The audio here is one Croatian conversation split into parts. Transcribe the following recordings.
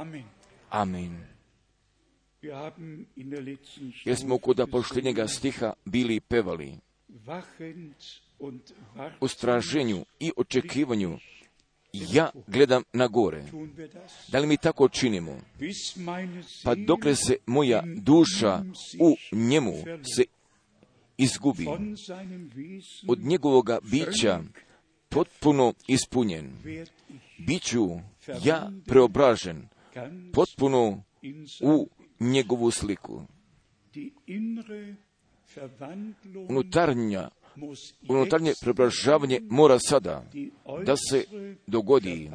Amen. Amin. Letzten Jer smo kod poštenjega stiha bili i pevali u straženju i očekivanju ja gledam na gore. Da li mi tako činimo? Pa dokle se moja duša u njemu se izgubi, od njegovoga bića potpuno ispunjen, biću ja preobražen potpuno u njegovu sliku. Unutarnja, unutarnje preobražavanje mora sada da se dogodi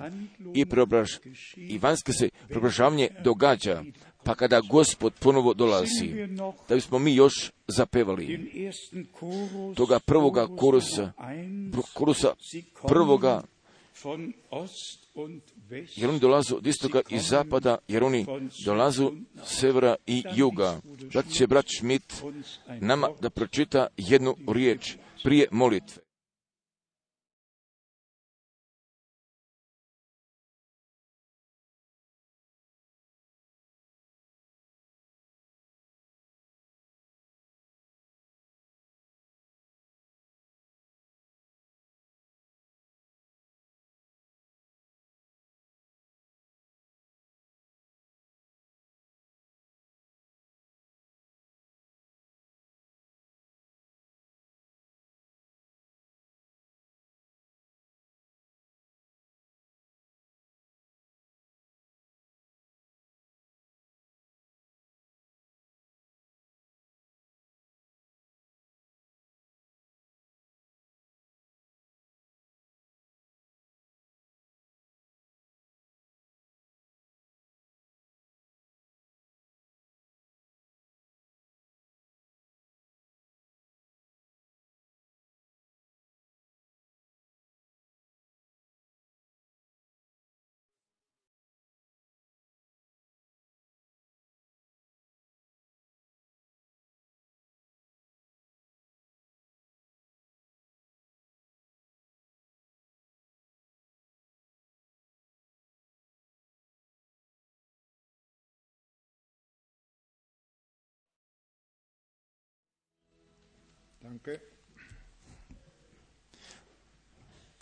i preobraž, i vanjske se preobražavanje događa, pa kada gospod ponovo dolazi, da bismo mi još zapevali toga prvoga korusa, korusa prvoga, jer oni dolazu od istoka i zapada, jer oni dolazu s severa i juga. Dat će brat Schmidt nama da pročita jednu riječ prije molitve.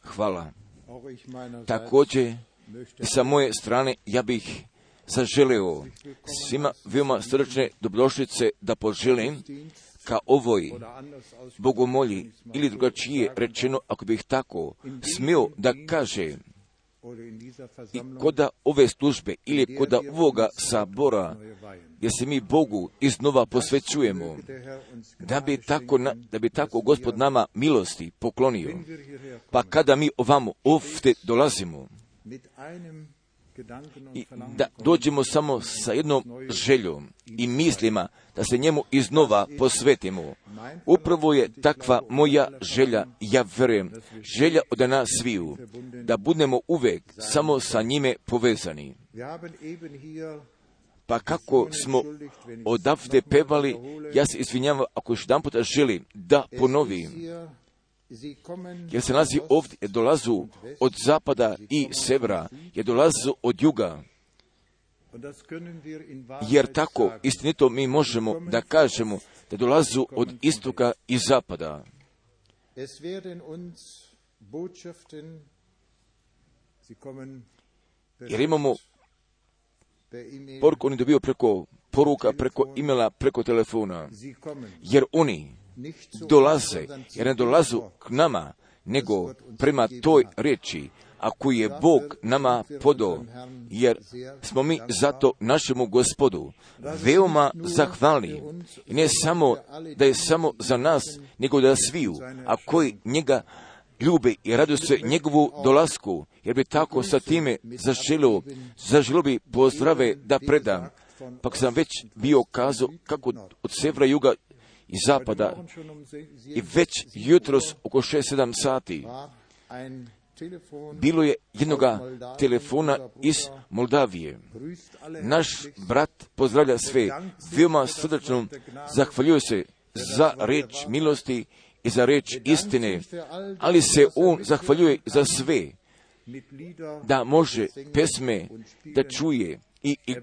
Hvala. Meinerseits Također, sa moje strane, ja bih zaželeo svima veoma srčne dobrodošlice da poželim ka ovoj bogomolji ili drugačije rečeno, ako bih tako smio da kaže oder in dieser i koda ove službe ili koda ovoga sabora, jer se mi Bogu iznova posvećujemo, da bi tako, na, da bi tako gospod nama milosti poklonio. Pa kada mi ovamo ovdje dolazimo i da dođemo samo sa jednom željom i mislima da se njemu iznova posvetimo. Upravo je takva moja želja, ja verujem, želja od nas sviju, da budemo uvek samo sa njime povezani. Pa kako smo odavde pevali, ja se izvinjavam ako još jedan puta želim da ponovim, jer se nalazi ovdje, dolazu od zapada i severa, jer dolazu od juga, jer tako istinito mi možemo da kažemo da dolazu od istoka i zapada. Jer imamo poruku, oni dobiju preko poruka, preko imela, preko telefona, jer oni dolaze, jer ne dolazu k nama, nego prema toj riječi, a koju je Bog nama podao, jer smo mi zato našemu gospodu veoma zahvalni. Ne samo da je samo za nas, nego da sviju, a koji njega ljube i radu se njegovu dolasku, jer bi tako sa time zaželio, zaželio bi pozdrave da predam. Pa sam već bio kazao kako od severa, juga i zapada i već jutros oko 6-7 sati bilo je jednoga telefona iz Moldavije. Naš brat pozdravlja sve, veoma srdačno zahvaljuje se za reč milosti i za reč istine, ali se on zahvaljuje za sve, da može pesme da čuje i, i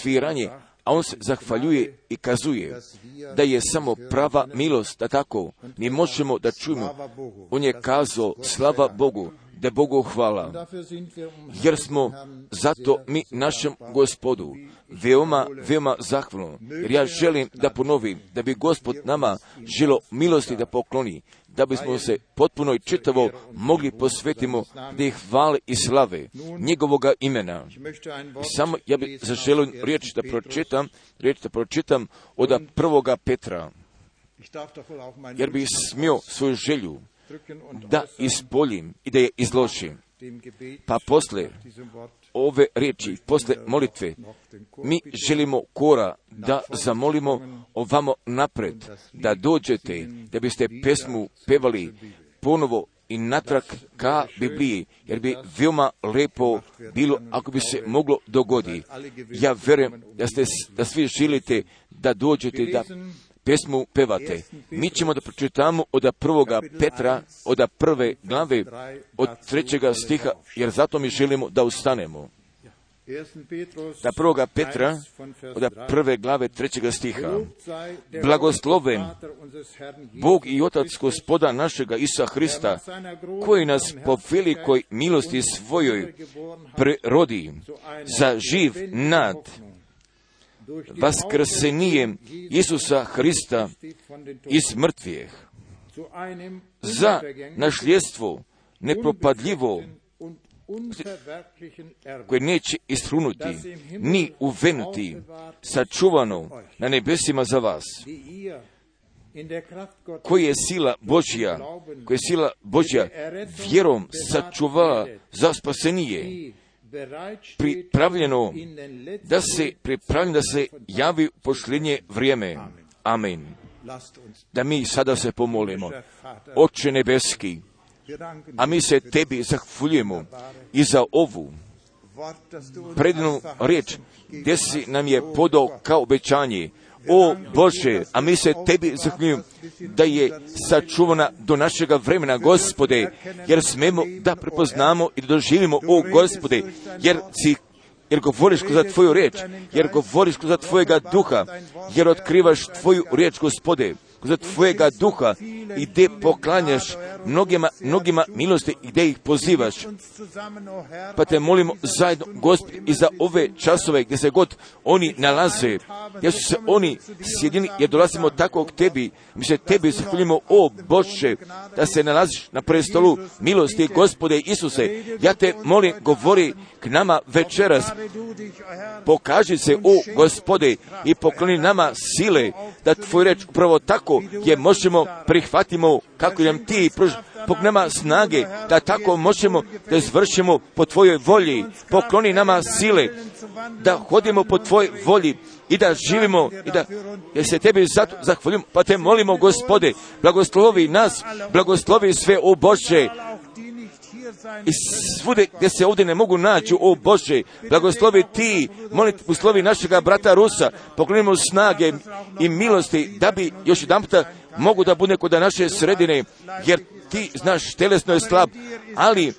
sviranje, a on se zahvaljuje i kazuje da je samo prava milost, da tako mi možemo da čujemo. On je kazao, slava Bogu, da Bogu hvala, jer smo zato mi našem gospodu veoma, veoma zahvalno. Jer ja želim da ponovim, da bi gospod nama želo milosti da pokloni, da bismo se potpuno i čitavo mogli posvetimo ih hvale i slave njegovoga imena. Samo ja bih zaželio riječ da pročitam, riječ da pročitam od prvoga Petra, jer bi smio svoju želju da ispoljim i da je izložim. Pa posle ove riječi, posle molitve, mi želimo kora da zamolimo ovamo napred, da dođete, da biste pesmu pevali ponovo i natrag ka Bibliji, jer bi veoma lepo bilo ako bi se moglo dogodi. Ja verujem da, ste, da svi želite da dođete, da pesmu pevate. Mi ćemo da pročitamo od prvoga Petra, od prve glave, od trećega stiha, jer zato mi želimo da ustanemo. Da prvoga Petra, od prve glave trećega stiha. Blagosloven Bog i Otac gospoda našega Isa Hrista, koji nas po velikoj milosti svojoj prerodi za živ nad vaskrsenjem Isusa Hrista iz mrtvijeh za našljestvo nepropadljivo koje neće istrunuti, ni uvenuti, sačuvano na nebesima za vas, koji je sila Božja, koja je sila Božja vjerom sačuvala za spasenije, pripravljeno da se pripravljeno da se javi posljednje vrijeme. Amen. Da mi sada se pomolimo. Oče nebeski, a mi se tebi zahvaljujemo i za ovu predinu riječ gdje si nam je podao kao obećanje. O Bože, a mi se tebi zahvaljujemo da je sačuvana do našega vremena, gospode, jer smemo da prepoznamo i da doživimo, o Gospode, jer si jer govoriš za tvoju riječ, jer govoriš za tvojega duha, jer otkrivaš tvoju riječ, gospode, za tvojega duha i gdje poklanjaš mnogima, mnogima milosti i gdje ih pozivaš. Pa te molimo zajedno, Gospod, i za ove časove gdje se god oni nalaze, gdje su se oni sjedini, jer dolazimo tako k tebi, mi se tebi zahvaljujemo, o Bože, da se nalaziš na prestolu milosti, Gospode Isuse, ja te molim, govori k nama večeras, pokaži se, o Gospode, i pokloni nama sile, da tvoj reč upravo tako je možemo prihvatimo kako nam ti pruž, nama snage da tako možemo da izvršimo po tvojoj volji, pokloni nama sile da hodimo po tvojoj volji i da živimo i da jer se tebi zato zahvaljujemo, pa te molimo gospode, blagoslovi nas, blagoslovi sve o Bože, i svude gdje se ovdje ne mogu naći, o Bože, blagoslovi ti, molim uslovi našega brata Rusa, poklonimo snage i milosti, da bi još jedan puta mogu da bude kod naše sredine, jer ti znaš, telesno je slab, ali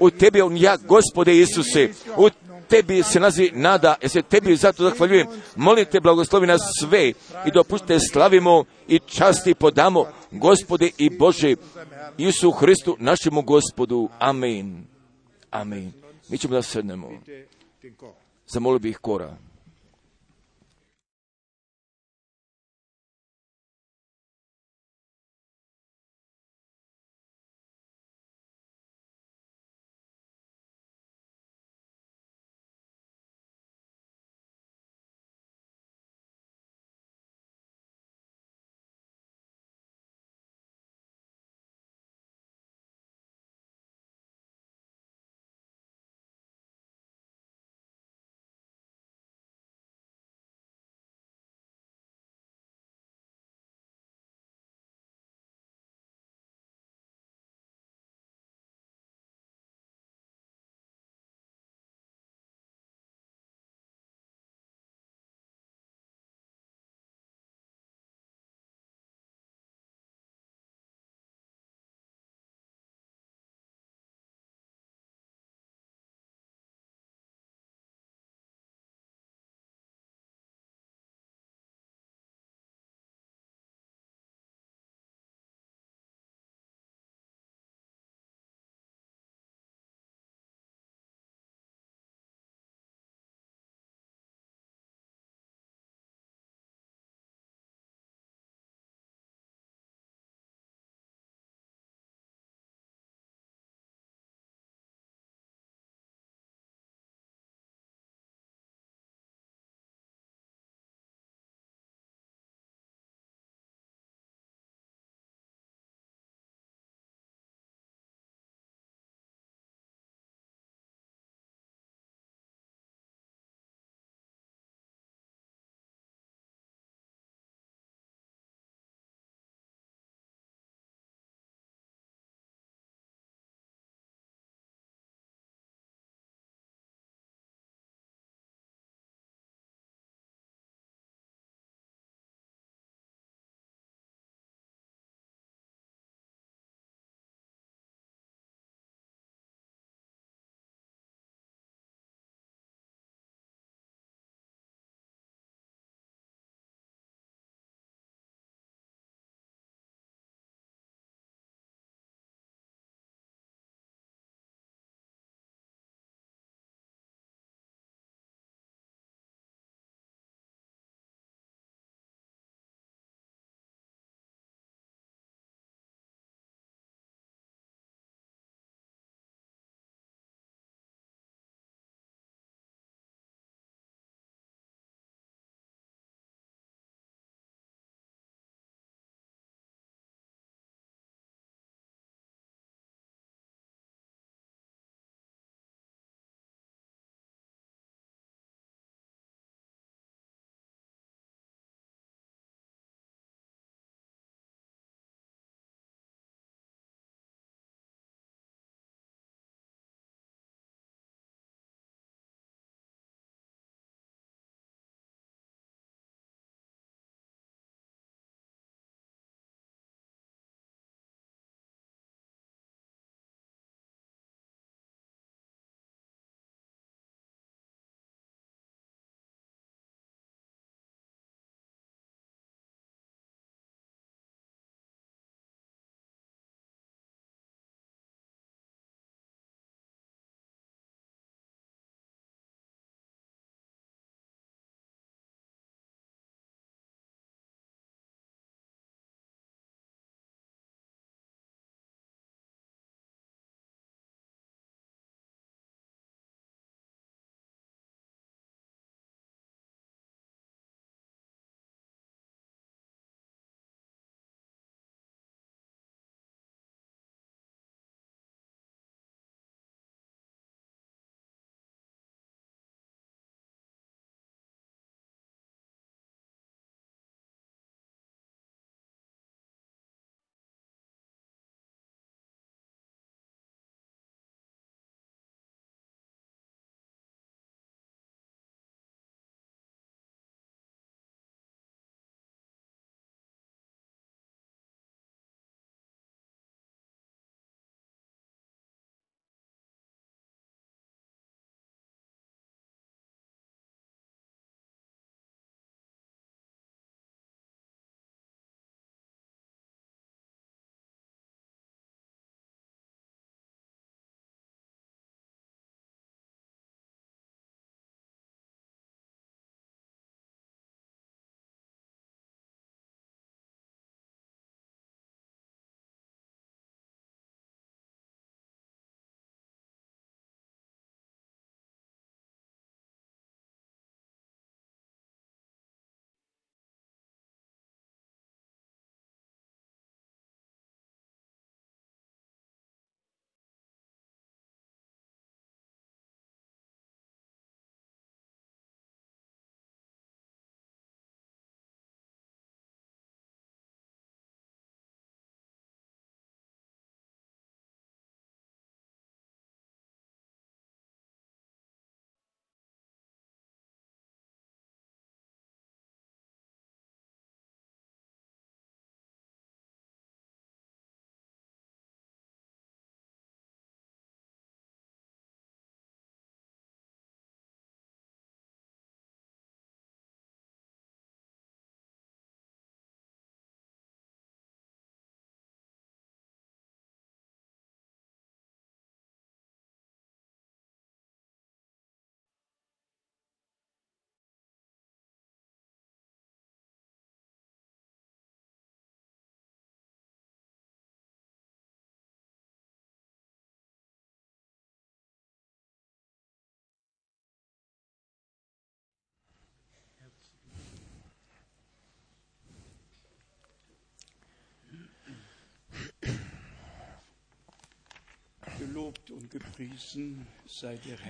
u tebi on ja, gospode Isuse, u tebi se nazi nada, ja se tebi zato zahvaljujem. Molim te, blagoslovi nas sve i dopustite slavimo i časti podamo, gospode i Bože, Isu Hristu, našemu gospodu. Amen. Amen. Mi ćemo da sednemo. Zamolio bih kora.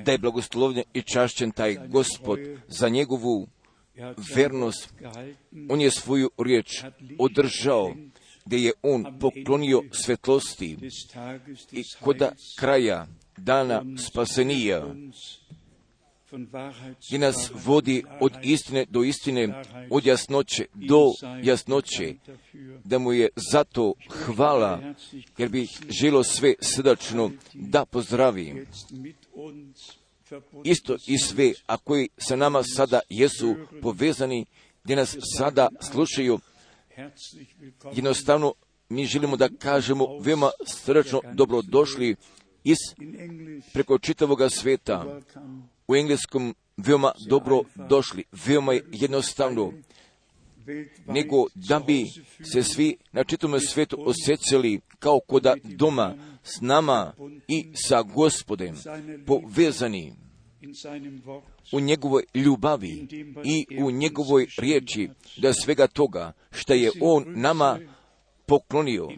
Da je blagoslovljen i čašćen taj gospod za njegovu Er vernost. On je svoju riječ održao, gdje je on poklonio svetlosti i koda Heils. kraja dana spasenija, gdje nas vodi od istine do istine, od jasnoće do jasnoće, da mu je zato hvala, jer bih želo sve srdačno da pozdravim. Isto i sve, a koji sa nama sada jesu povezani, gdje nas sada slušaju, jednostavno mi želimo da kažemo veoma srdačno dobrodošli iz preko čitavoga sveta. U engleskom veoma dobro došli, veoma je jednostavno, nego da bi se svi na čitavom svetu osjećali kao koda doma s nama i sa gospodem povezani. U njegovoj ljubavi i u njegovoj riječi da svega toga što je on nama poklonio.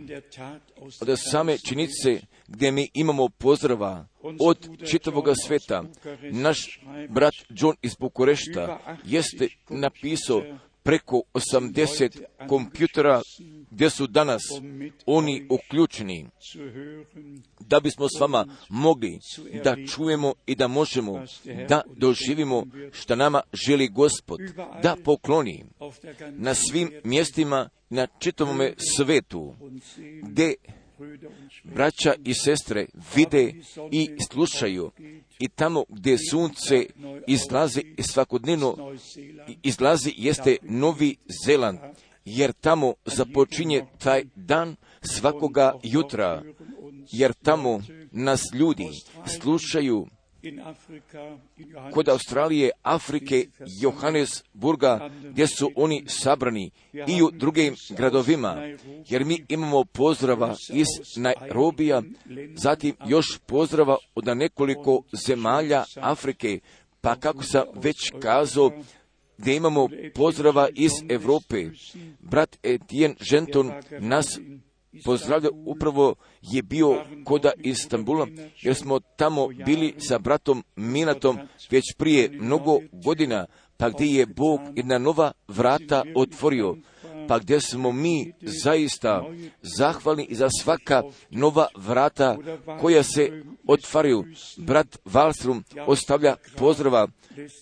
Od same činice gdje mi imamo pozdrava od čitavoga sveta. Naš brat John iz Bukurešta jeste napisao preko 80 kompjutera gdje su danas oni uključeni da bismo s vama mogli da čujemo i da možemo da doživimo što nama želi gospod da pokloni na svim mjestima na čitavome svetu gdje braća i sestre vide i slušaju i tamo gdje sunce izlazi svakodnevno izlazi jeste Novi Zeland, jer tamo započinje taj dan svakoga jutra, jer tamo nas ljudi slušaju kod Australije, Afrike, Johannesburga, gdje su oni sabrani i u drugim gradovima, jer mi imamo pozdrava iz Nairobija, zatim još pozdrava od nekoliko zemalja Afrike, pa kako sam već kazao, gdje imamo pozdrava iz Europe. Brat Etienne Genton nas pozdravlja upravo je bio koda Istanbula, jer smo tamo bili sa bratom Minatom već prije mnogo godina, pa gdje je Bog jedna nova vrata otvorio, pa gdje smo mi zaista zahvalni za svaka nova vrata koja se otvaraju. Brat Wallström ostavlja pozdrava,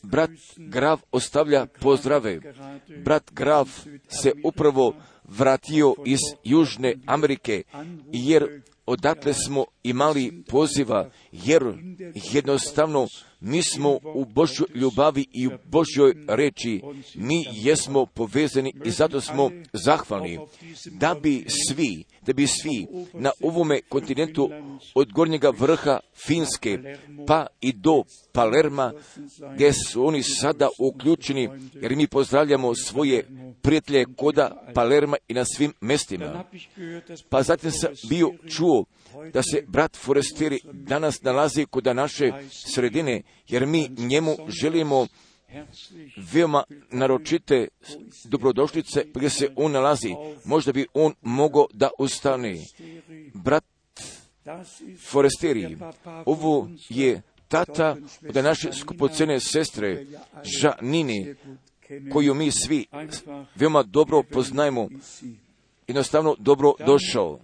brat Grav ostavlja pozdrave. Brat Grav se upravo vratio iz Južne Amerike, jer odatle smo imali poziva, jer jednostavno mi smo u Božoj ljubavi i u Božjoj reči, mi jesmo povezani i zato smo zahvalni da bi svi, da bi svi na ovome kontinentu od gornjega vrha Finske pa i do Palerma, gdje su oni sada uključeni, jer mi pozdravljamo svoje prijatelje koda Palerma i na svim mestima. Pa zatim sam bio čuo da se brat Forestieri danas nalazi kod naše sredine, jer mi njemu želimo veoma naročite dobrodošlice gdje se on nalazi. Možda bi on mogao da ustane. Brat Forestieri, ovo je tata od naše skupocene sestre Žanini, koju mi svi veoma dobro poznajemo, jednostavno dobro došao.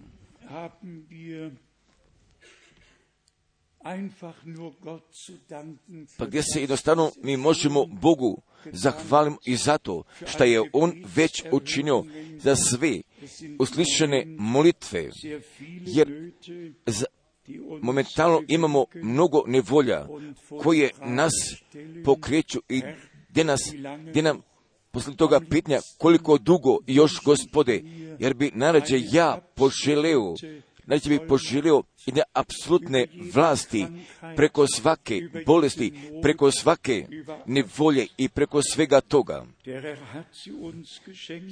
Pa gdje se jednostavno mi možemo Bogu zahvalimo i zato što je On već učinio za sve uslišene molitve, jer za, momentalno imamo mnogo nevolja koje nas pokreću i gdje nas, gdje nam poslije toga pitanja koliko dugo još gospode, jer bi narađe ja poželeo, znači bi poželio jedne apsolutne vlasti preko svake bolesti, preko svake nevolje i preko svega toga.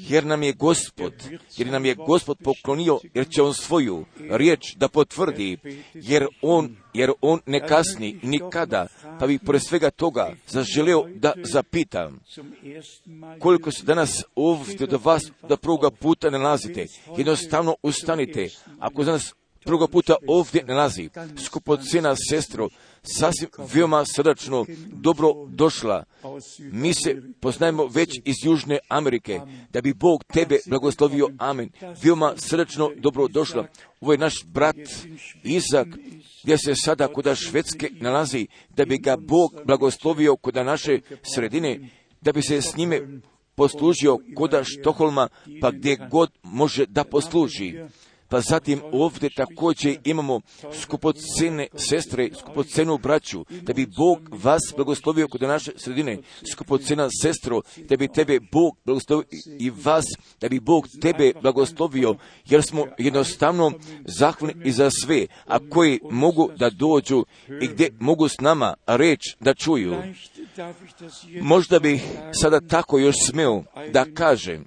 Jer nam je gospod, jer nam je gospod poklonio, jer će on svoju riječ da potvrdi, jer on, jer on ne kasni nikada, pa bi pored svega toga zaželio da zapitam koliko se danas ovdje do vas da prvoga puta nalazite. Jednostavno ustanite. Ako danas prvoga puta ovdje nalazi. Skupocena sestro, sasvim veoma srdačno, dobro došla. Mi se poznajemo već iz Južne Amerike, da bi Bog tebe blagoslovio, amen. Veoma srdačno dobro došla. Ovo je naš brat Izak, gdje se sada kod Švedske nalazi, da bi ga Bog blagoslovio kod naše sredine, da bi se s njime poslužio koda Štoholma, pa gdje god može da posluži. Pa zatim ovdje također imamo skupocene sestre, skupocenu braću, da bi Bog vas blagoslovio kod naše sredine. Skupocena sestro, da bi tebe Bog blagoslovio i vas, da bi Bog tebe blagoslovio, jer smo jednostavno zahvalni i za sve, a koji mogu da dođu i gdje mogu s nama reč da čuju. Možda bih sada tako još smeo da kažem,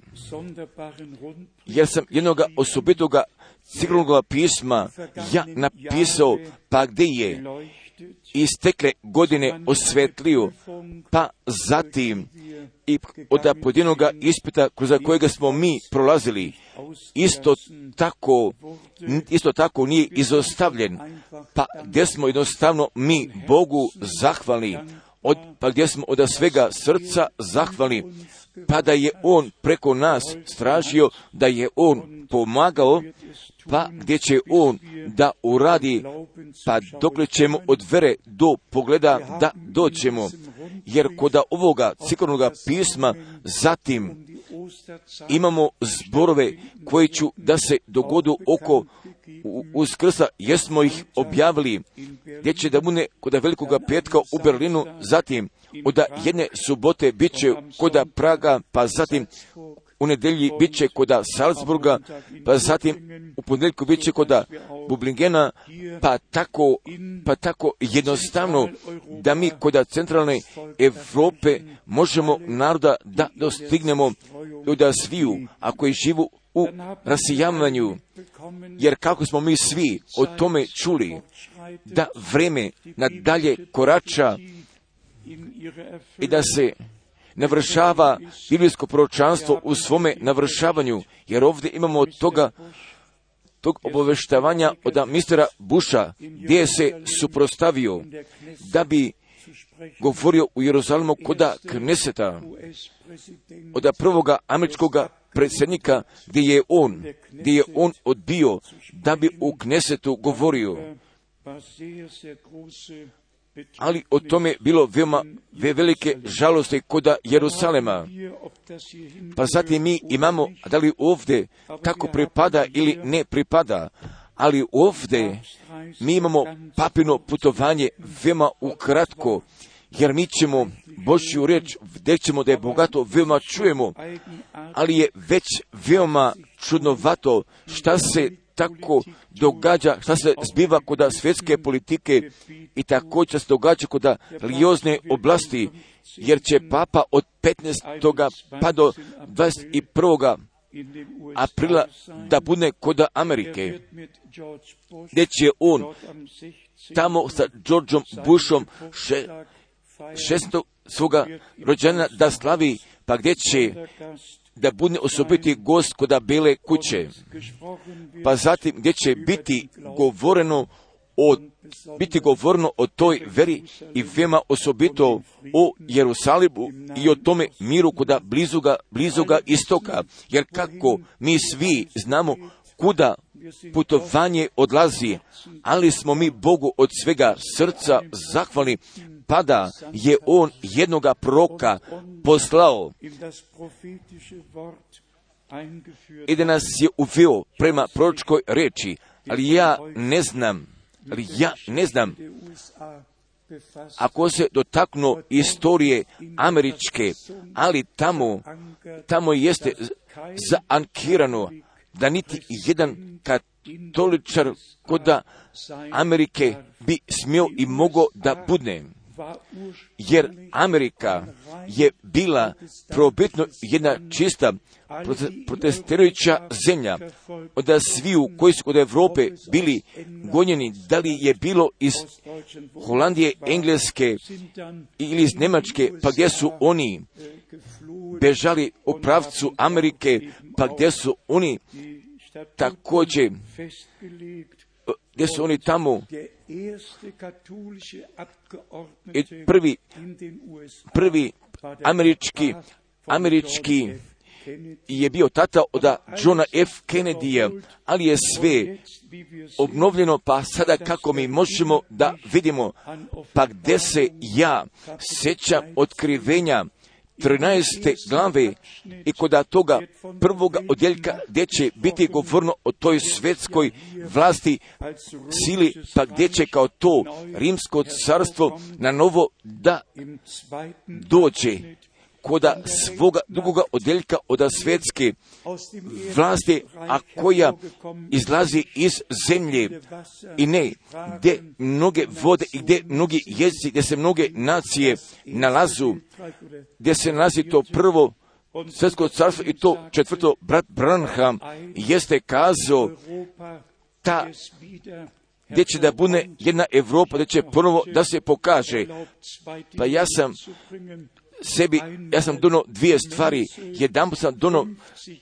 jer sam jednog osobitoga civilnog pisma ja napisao, pa gdje je? istekle godine osvetlio, pa zatim i od pojedinoga ispita kroz kojega smo mi prolazili, isto tako, isto tako nije izostavljen, pa gdje smo jednostavno mi Bogu zahvalni, od, pa gdje smo od svega srca zahvalni, pa da je On preko nas stražio, da je On pomagao, pa gdje će On da uradi, pa dokle ćemo od vere do pogleda da doćemo, jer kod ovoga cikornog pisma zatim imamo zborove koji ću da se dogodu oko uskrsa, jesmo ih objavili, gdje će da bude kod velikoga petka u Berlinu, zatim od jedne subote bit će kod Praga, pa zatim u nedelji bit će kod Salzburga, pa zatim u ponedjeljku bit će kod Bublingena, pa tako, pa tako jednostavno da mi kod centralne Evrope možemo naroda da dostignemo da sviju, ako je živu u rasijavanju, jer kako smo mi svi o tome čuli, da vreme nadalje korača i da se navršava biblijsko proročanstvo u svome navršavanju, jer ovdje imamo od toga tog obaveštavanja od mistera Buša, gdje se suprostavio da bi govorio u Jeruzalemu koda Kneseta, od prvoga američkog predsjednika, gdje je on, gdje je on odbio da bi u Knesetu govorio. Ali o tome bilo veoma velike žalosti koda Jerusalema. Pa zatim mi imamo, da li ovdje tako pripada ili ne pripada, ali ovdje mi imamo papino putovanje veoma ukratko, jer mi ćemo Božju reč, gdje ćemo da je bogato, veoma čujemo, ali je već veoma čudnovato šta se tako događa, šta se zbiva kod svjetske politike i također se događa kod religiozne oblasti, jer će papa od 15. pa do 21. aprila da bude kod Amerike, gdje će on tamo sa Georgeom Bushom še, 6. svoga rođena da slavi, pa gdje će da bude osobiti gost kod bele kuće. Pa zatim gdje će biti govoreno o, biti govoreno o toj veri i veoma osobito o Jerusalimu i o tome miru kuda blizuga, blizuga istoka. Jer kako mi svi znamo kuda putovanje odlazi, ali smo mi Bogu od svega srca zahvalni, pada je on jednoga proka poslao. I da nas je uveo prema proročkoj reči, ali ja ne znam, ali ja ne znam, ako se dotaknu istorije američke, ali tamo, tamo jeste zaankirano da niti jedan katoličar koda Amerike bi smio i mogao da bude jer Amerika je bila probitno jedna čista protestirajuća zemlja. od sviju koji su od Europe bili gonjeni, da li je bilo iz Holandije, Engleske ili iz Njemačke, pa gdje su oni bežali u pravcu Amerike, pa gdje su oni također gdje su oni tamo i prvi, prvi američki, američki. Kennedy. je bio tata od Johna F. Kennedy-a, ali je sve obnovljeno, pa sada kako mi možemo da vidimo, pa gdje se ja sećam otkrivenja 13. glave i kod toga prvoga odjeljka gdje će biti govorno o toj svetskoj vlasti sili, pa gdje će kao to rimsko carstvo na novo da dođe koda svoga drugoga odjeljka od dem vlasti, a koja izlazi iz zemlje i ne, gdje mnoge vode i gdje mnogi jezici, gdje se mnoge nacije nalazu, gdje se nalazi to prvo svjetsko carstvo i to četvrto, brat Branham jeste kazao Europa ta gdje će da bude jedna Evropa, gdje će ponovo da se pokaže. Pa ja sam. Sebi, ja sam dono dvije stvari. Jedan sam dono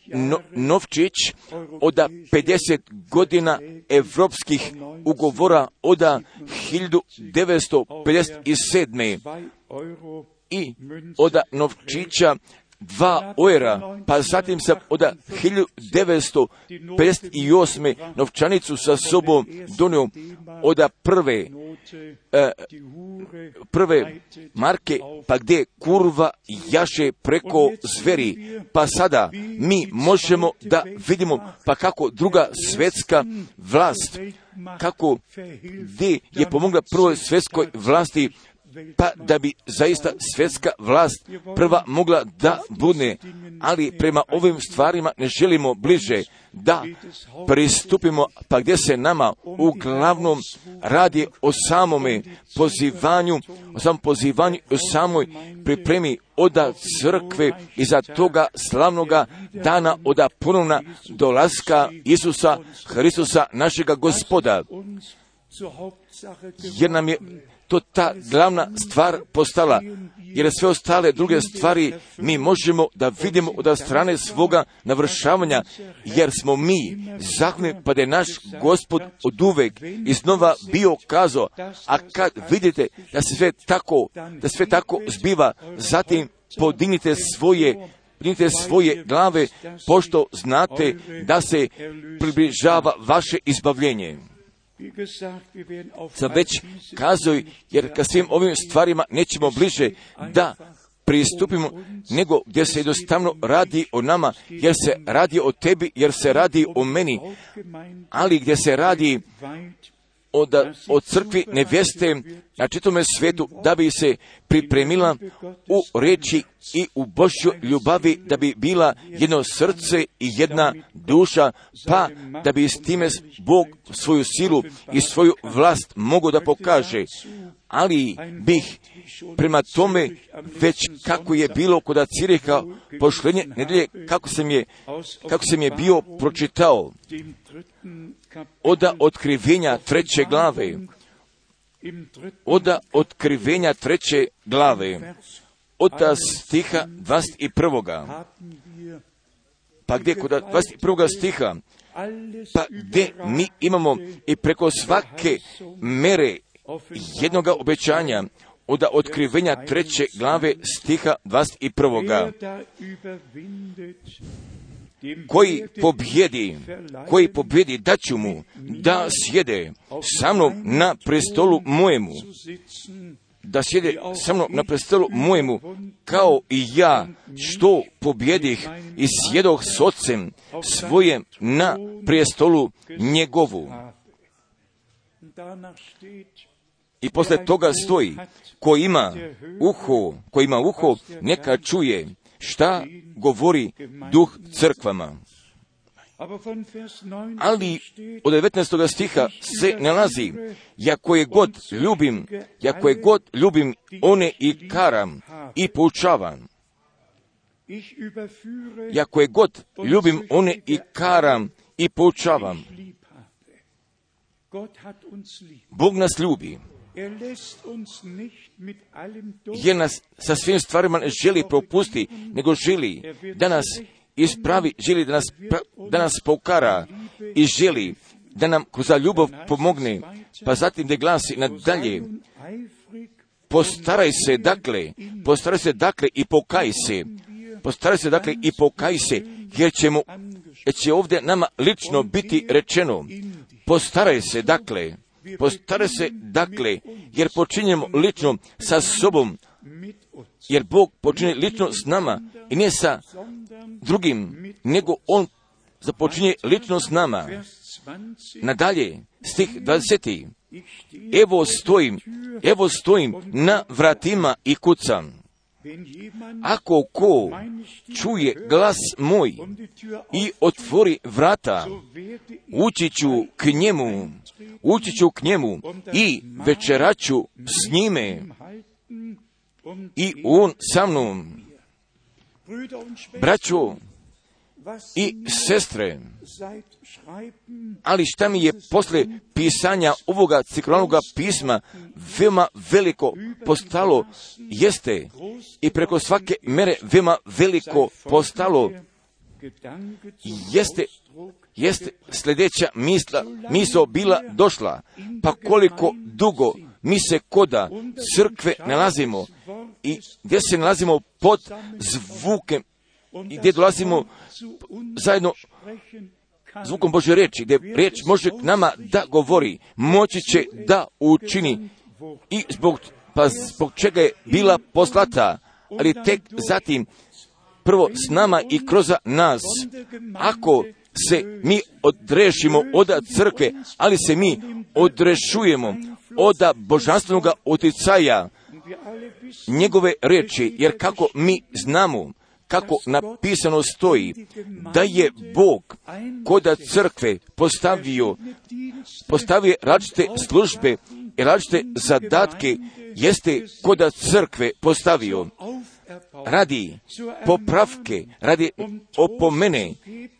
no, novčić od 50 godina evropskih ugovora od 1957. Zwei Euro i od novčića dva ojera, pa zatim sam od 1958. novčanicu sa sobom donio od prve, e, Hure prve marke, pa gdje kurva jaše preko zveri. Pa sada mi možemo da vidimo pa kako druga svetska vlast, kako gdje je pomogla prvoj svetskoj vlasti pa da bi zaista svjetska vlast prva mogla da bude, ali prema ovim stvarima ne želimo bliže da pristupimo, pa gdje se nama uglavnom radi o samome pozivanju, o samom pozivanju o samoj pripremi oda crkve i za toga slavnoga dana oda ponovna dolaska Isusa Hristusa našega gospoda. Jer nam je to ta glavna stvar postala, jer sve ostale druge stvari mi možemo da vidimo od strane svoga navršavanja, jer smo mi zahvalni pa da je naš gospod od uvek iznova bio kazao, a kad vidite da se sve tako, da sve tako zbiva, zatim podignite svoje Podignite svoje glave, pošto znate da se približava vaše izbavljenje Sam već kazao, jer ka svim ovim stvarima nećemo bliže da pristupimo, nego gdje se jednostavno radi o nama, jer se radi o tebi, jer se radi o meni, ali gdje se radi od, o crkvi nevjeste na čitome svetu, da bi se pripremila u reči i u Božjoj ljubavi, da bi bila jedno srce i jedna duša, pa da bi s time Bog svoju silu i svoju vlast mogo da pokaže. Ali bih prema tome već kako je bilo kod Ciriha pošlenje nedelje, kako sam je, kako sam je bio pročitao oda otkrivenja treće glave, oda otkrivenja treće glave, od stiha 21. haben wir Pa gdje kod 21. stiha, pa gdje mi imamo i preko svake mere jednoga obećanja, od otkrivenja treće glave stiha 21. Koji pobjedi, koji pobjedi, daću mu da sjede sa mnom na prestolu mojemu, da sjede sa mnom na prestolu mojemu, kao i ja, što pobjedih i sjedoh s ocem svojem na prestolu njegovu. I posle toga stoji, ko ima uho, ko ima uho, neka čuje šta govori duh crkvama. aber von Vers 19 Ali od 19. stiha se nalazi, jako je god ljubim, jako je god ljubim one i karam i poučavam, ich überführe, jako je god ljubim one i karam i poučavam. Bog nas ljubi, Er jer nas sa svim stvarima ne želi propusti, nego želi da nas ispravi, želi da nas, pra- da nas pokara i želi da nam kroz ljubav pomogne, pa zatim da glasi nadalje, postaraj se dakle, postaraj se dakle i pokaj se, postaraj se dakle i pokaj se, jer ćemo, jer će ovdje nama lično biti rečeno, postaraj se dakle, postaraj se dakle, jer počinjemo lično sa sobom, jer Bog počinje lično s nama i ne sa drugim, nego On započinje lično s nama. Nadalje, stih 20. Evo stojim, evo stojim na vratima i kucam. Ako ko čuje glas moj i otvori vrata, ući ću k njemu, ući ću k njemu i večeraću s njime i on sa mnom. Braćo i sestre, ali šta mi je posle pisanja ovoga ciklonoga pisma veoma veliko postalo? Jeste. I preko svake mere veoma veliko postalo? jeste jeste sljedeća misla, misao bila došla, pa koliko dugo mi se koda crkve nalazimo i gdje se nalazimo pod zvukem i gdje dolazimo zajedno zvukom Bože reči, gdje riječ može nama da govori, moći će da učini i zbog, pa zbog čega je bila poslata, ali tek zatim prvo s nama i kroz nas. Ako se mi odrešimo od crkve, ali se mi odrešujemo od božanstvenog utjecaja njegove reči, jer kako mi znamo kako napisano stoji, da je Bog koda crkve postavio, postavio različite službe i različite zadatke, jeste koda crkve postavio. Radi popravke, radi opomene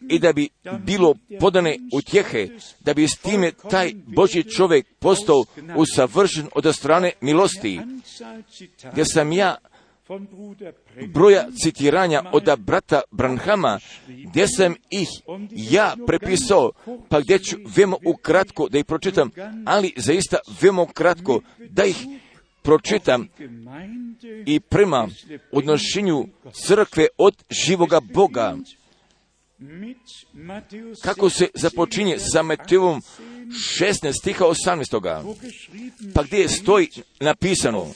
i da bi bilo podane utjehe, da bi s time taj Boži čovjek postao usavršen od strane milosti, gdje sam ja broja citiranja od brata Branhama, gdje sam ih ja prepisao, pa gdje ću vemo ukratko da ih pročitam, ali zaista vemo kratko da ih pročitam i prema odnošenju crkve od živoga Boga. Kako se započinje sa Mateovom 16 stiha 18. Pa gdje stoji napisano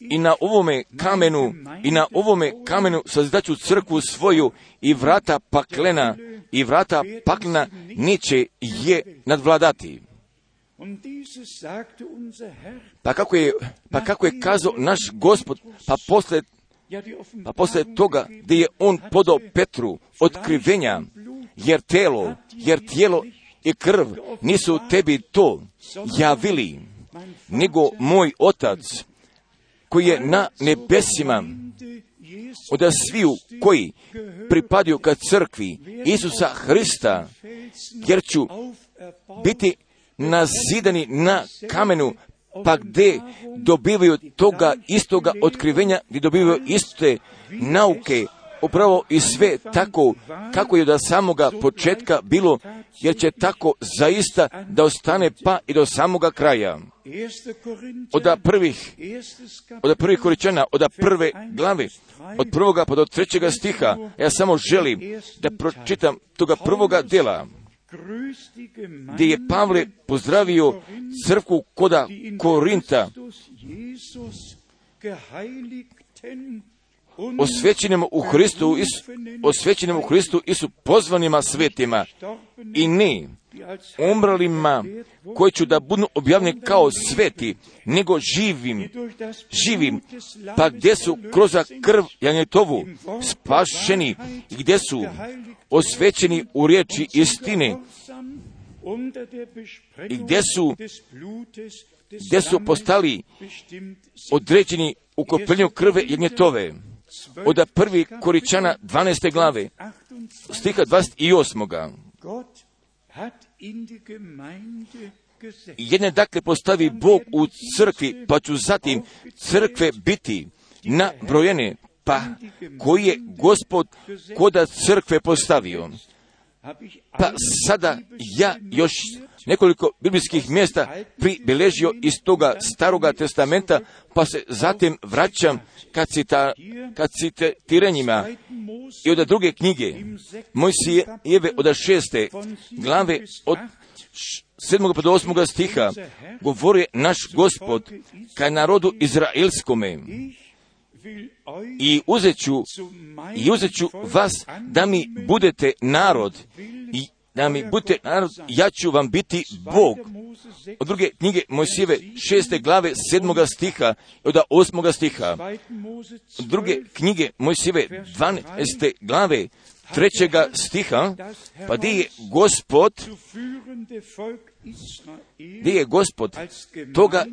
i na ovome kamenu, i na ovome kamenu sazdaću crkvu svoju i vrata paklena, i vrata paklena neće je nadvladati. Pa kako je, pa kako je kazao naš gospod, pa posle, pa posle toga gdje je on podao Petru otkrivenja, jer telo, jer tijelo i krv nisu tebi to javili, nego moj otac koji je na nebesima od sviju koji pripadaju ka crkvi Isusa Hrista, jer ću biti nazidani na kamenu, pa gdje dobivaju toga istoga otkrivenja, gdje dobivaju iste nauke, upravo i sve tako kako je do samoga početka bilo, jer će tako zaista da ostane pa i do samoga kraja. Od prvih, od prvih koričana, od prve glave, od prvoga pa do trećega stiha, ja samo želim da pročitam toga prvoga dela gdje je Pavle pozdravio crkvu koda Korinta, osvećenim u Hristu, osvećenim u Hristu i su pozvanima svetima. I ne umrlima koji ću da budu objavljeni kao sveti, nego živim, živim, pa gdje su kroz krv Janjetovu spašeni i gdje su osvećeni u riječi istine? I gdje su, gdje su postali određeni u kopljenju krve Janjetove od prvi Koričana 12. glave, stiha 28. Jedne dakle postavi Bog u crkvi, pa ću zatim crkve biti nabrojene, pa koji je gospod koda crkve postavio. Pa sada ja još nekoliko biblijskih mjesta pribeležio iz toga staroga testamenta, pa se zatim vraćam kad, cita, kad citiranjima i od druge knjige Mojsijeve od šeste glave od sedmog pa do osmoga stiha govori naš gospod kaj narodu Izraelskome. I uzet ću, i uzet ću vas da mi budete narod i da mi budete narod, ja ću vam biti Bog. Od druge knjige Mojsijeve šeste glave sedmoga stiha od osmoga stiha. Od druge knjige Mojsijeve dvaneste glave trećega stiha, pa gdje je gospod, gdje je gospod toga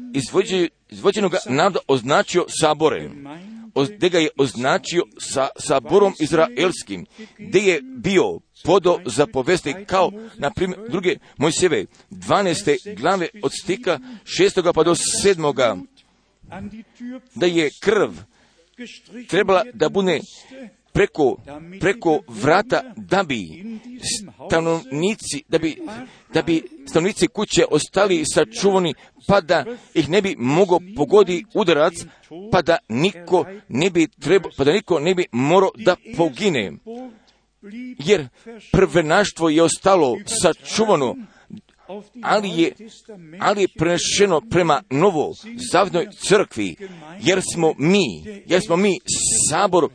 izvođenog naroda označio saborem, gdje ga je označio sa saborom izraelskim, gdje je bio podo za povesti kao, na primjer, druge Mojseve, 12. glave od stika 6. pa do 7. da je krv trebala da bude preko, preko vrata da bi stanovnici, da bi, da bi stanovnici kuće ostali sačuvani, pa da ih ne bi mogao pogodi udarac, pa da niko ne bi trebao, pa da niko ne bi morao da pogine. Jer prvenaštvo je ostalo sačuvano, ali je, ali je prenešeno prema novo zavnoj crkvi, jer smo mi, jer smo mi sabor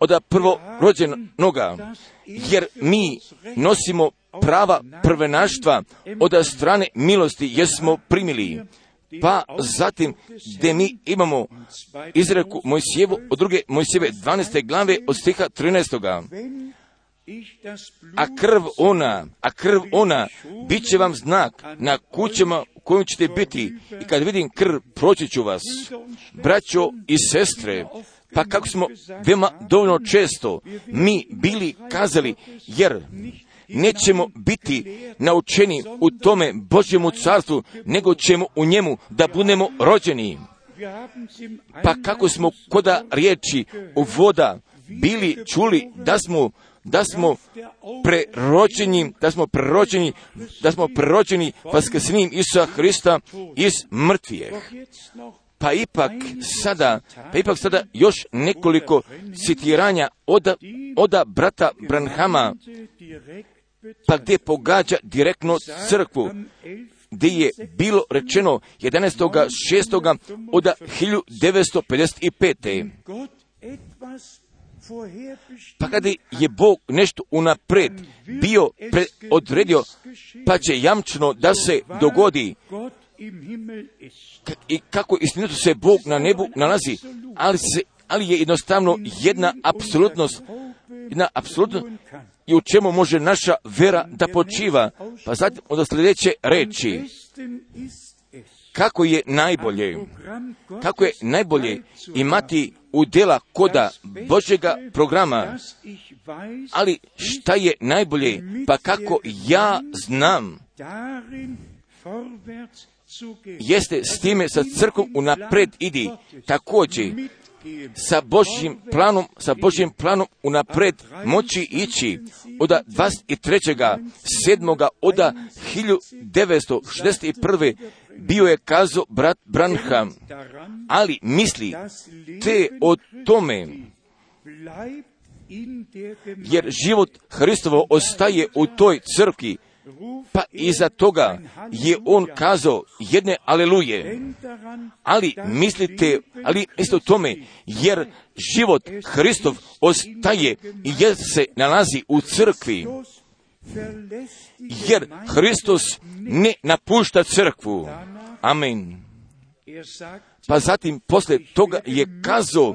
od prvorođenoga, jer mi nosimo prava prvenaštva od strane milosti, jer smo primili. Pa zatim, gdje mi imamo izreku Mojsijevu, od druge Mojsijeve 12. glave od stiha 13. A krv ona, a krv ona, bit će vam znak na kućama u kojim ćete biti. I kad vidim krv, proći ću vas. Braćo i sestre, pa kako smo veoma dovoljno često mi bili kazali, jer nećemo biti naučeni u tome Božjemu carstvu, nego ćemo u njemu da budemo rođeni. Pa kako smo koda riječi u voda bili čuli da smo da smo preročeni, da smo preročeni, da smo preročeni vaskrsnim Isusa Hrista iz mrtvijeh. Pa ipak sada, pa ipak sada još nekoliko citiranja od, oda brata Branhama, pa gdje pogađa direktno crkvu, gdje je bilo rečeno 11.6. od 1955. Pa kada je Bog nešto unapred bio pre, odredio, pa će jamčno da se dogodi i kako istinito se Bog na nebu nalazi, ali, se, ali je jednostavno jedna apsolutnost, jedna apsolutnost i u čemu može naša vera da počiva. Pa zatim od sljedeće reči, kako je najbolje, kako je najbolje imati udjela koda Božega programa, ali šta je najbolje, pa kako ja znam, jeste s time sa crkom unapred idi, također sa Božjim planom, sa Božjim planom unapred moći ići od 23. 7. od 1961 bio je kazao brat Branham, ali misli te o tome, jer život Hristovo ostaje u toj crkvi, pa iza toga je on kazao jedne aleluje. Ali mislite, ali isto tome, jer život Hristov ostaje i jer se nalazi u crkvi. Jer Hristos ne napušta crkvu. Amen. Pa zatim posle toga je kazao,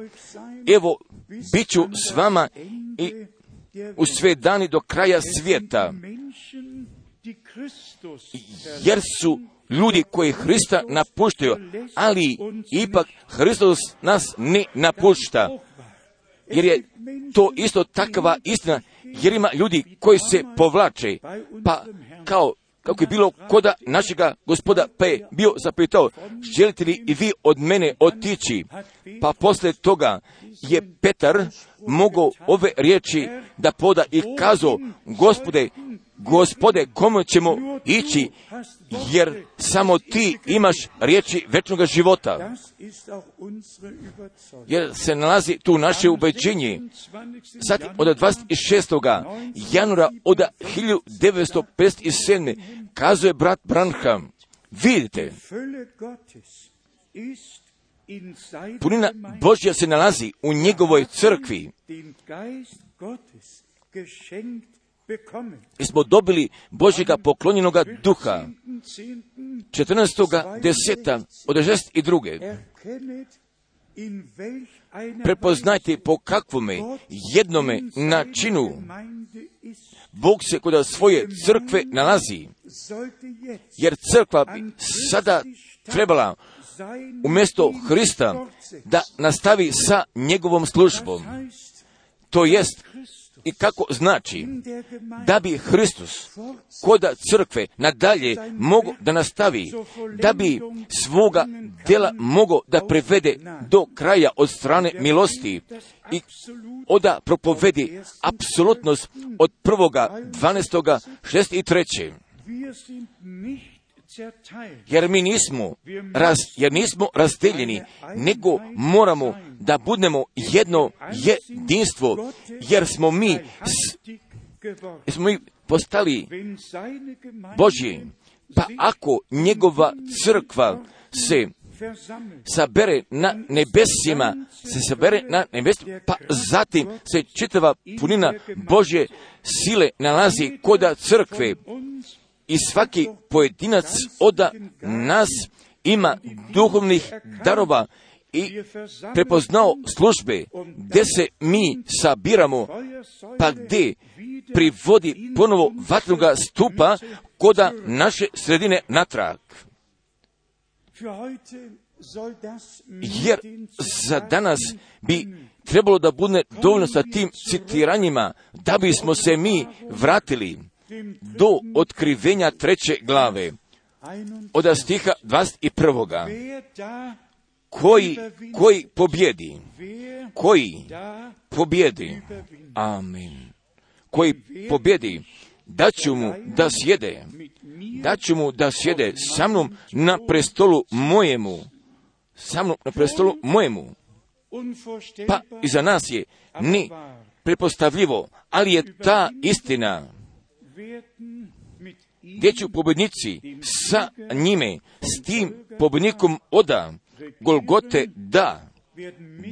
evo, bit ću s vama i u sve dani do kraja svijeta. Jer su ljudi koji Hrista napuštaju, ali ipak Hristos nas ne napušta. Jer je to isto takva istina, jer ima ljudi koji se povlače, pa kao kako je bilo koda našega gospoda, pa je bio zapitao, želite li i vi od mene otići? Pa posle toga je Petar mogao ove riječi da poda i kazao, gospode, gospode, komu ćemo ići, jer samo ti imaš riječi večnog života. Jer se nalazi tu naše ubeđenje. Sad od 26. januara od 1957. kazuje brat Branham, vidite, punina. Božja se nalazi u njegovoj crkvi. I smo dobili Božjega poklonjenoga duha. 14.10. 14. od 62. Erkennet, in welch einer Prepoznajte po kakvome jednome načinu Bog se kod svoje crkve nalazi. Jer crkva bi sada trebala umjesto Hrista da nastavi sa njegovom službom. To jest i kako znači da bi Hristos kod crkve nadalje mogo da nastavi, da bi svoga djela mogo da prevede do kraja od strane milosti i oda propovedi apsolutnost od prvoga, 12. 6 i 3. Jer mi nismo, raz, jer nismo razdeljeni, nego moramo da budemo jedno jedinstvo, jer smo mi, jer smo mi postali Božji. Pa ako njegova crkva se sabere na nebesima, se sabere na nebesima, pa zatim se čitava punina Božje sile nalazi koda crkve i svaki pojedinac oda nas ima duhovnih darova i prepoznao službe gdje se mi sabiramo pa gdje privodi ponovo vatnoga stupa koda naše sredine natrag. Jer za danas bi trebalo da bude dovoljno sa tim citiranjima da bismo se mi vratili do otkrivenja treće glave 21. od stiha 21. Wer da, Koji, koji pobjedi, koji da pobjedi, amin, koji pobjedi, daću mu da sjede, mir daću mu da sjede sa mnom na prestolu mojemu, sa mnom na prestolu mojemu. Pa iza nas je ni prepostavljivo, ali je ta istina gdje ću pobjednici sa njime, s tim pobjednikom oda, Golgote da,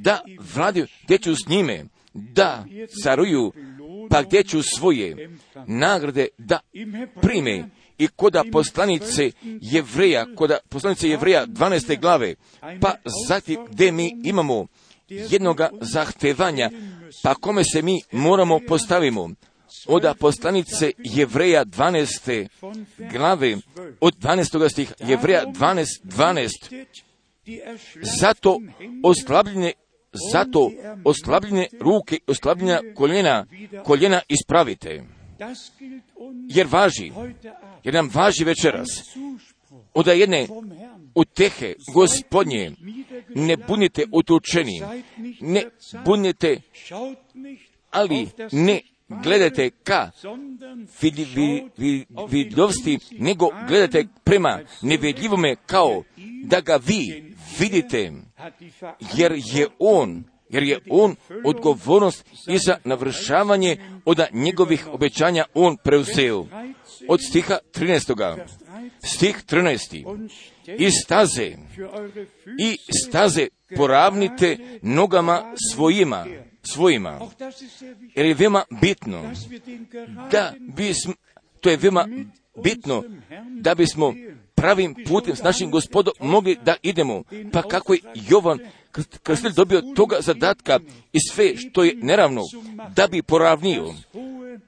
da vladaju, gdje ću s njime, da caruju, pa gdje ću svoje nagrade da prime. I koda poslanice jevreja, koda poslanice jevreja 12. glave, pa zatim gdje mi imamo jednoga zahtevanja, pa kome se mi moramo postavimo. Oda poslanice jevreja 12. von Vers glave, 12. od 12. stiha, jevreja 12, 12. Richtet die Zato oslabljene, zato oslabljene ruke, oslabljena koljena, koljena ispravite. Jer važi, jer nam važi večeras, od jedne utehe gospodnje, ne budite utučeni, ne nicht ali ne gledajte ka vidljivosti, nego gledajte prema nevidljivome kao da ga vi vidite, jer je on, jer je on odgovornost i za navršavanje od njegovih obećanja on preuzeo. Od stiha 13. Stih 13. und I staze, i staze poravnite nogama svojima, svojima. Jer je veoma bitno da bismo, to je veoma bitno, da bismo pravim putem s našim gospodom mogli da idemo. Pa kako je Jovan Krst- Krstitelj dobio toga zadatka i sve što je neravno, da bi poravnio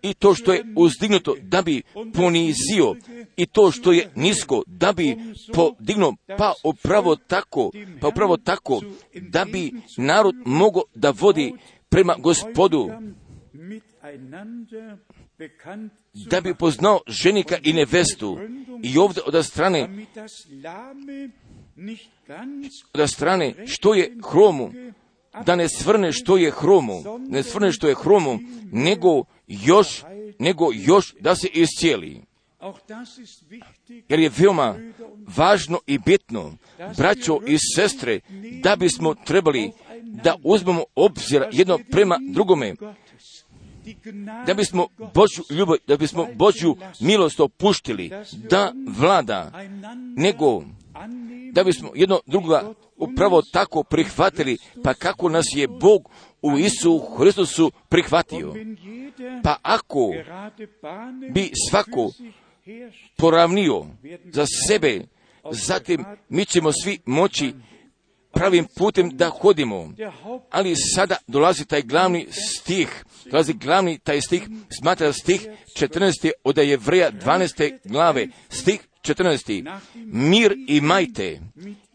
i to što je uzdignuto, da bi ponizio i to što je nisko, da bi podignuo, pa upravo tako, pa upravo tako, da bi narod mogao da vodi prema gospodu, da bi poznao ženika i nevestu. I ovdje od strane, od strane što je hromu, da ne svrne što je hromu, ne svrne što je hromu, nego još nego još da se iscijeli. Jer je veoma važno i bitno, braćo i sestre, da bismo trebali da uzmemo obzira jedno prema drugome, da bismo Božju ljubav, da bismo Božju milost opuštili, da vlada, nego da bismo jedno drugoga upravo tako prihvatili, pa kako nas je Bog u Isu Hristusu prihvatio. Pa ako bi svako poravnio za sebe, zatim mi ćemo svi moći pravim putem da hodimo. Ali sada dolazi taj glavni stih, dolazi glavni taj stih, smatra stih 14. od Jevreja 12. glave, stih 14. Mir imajte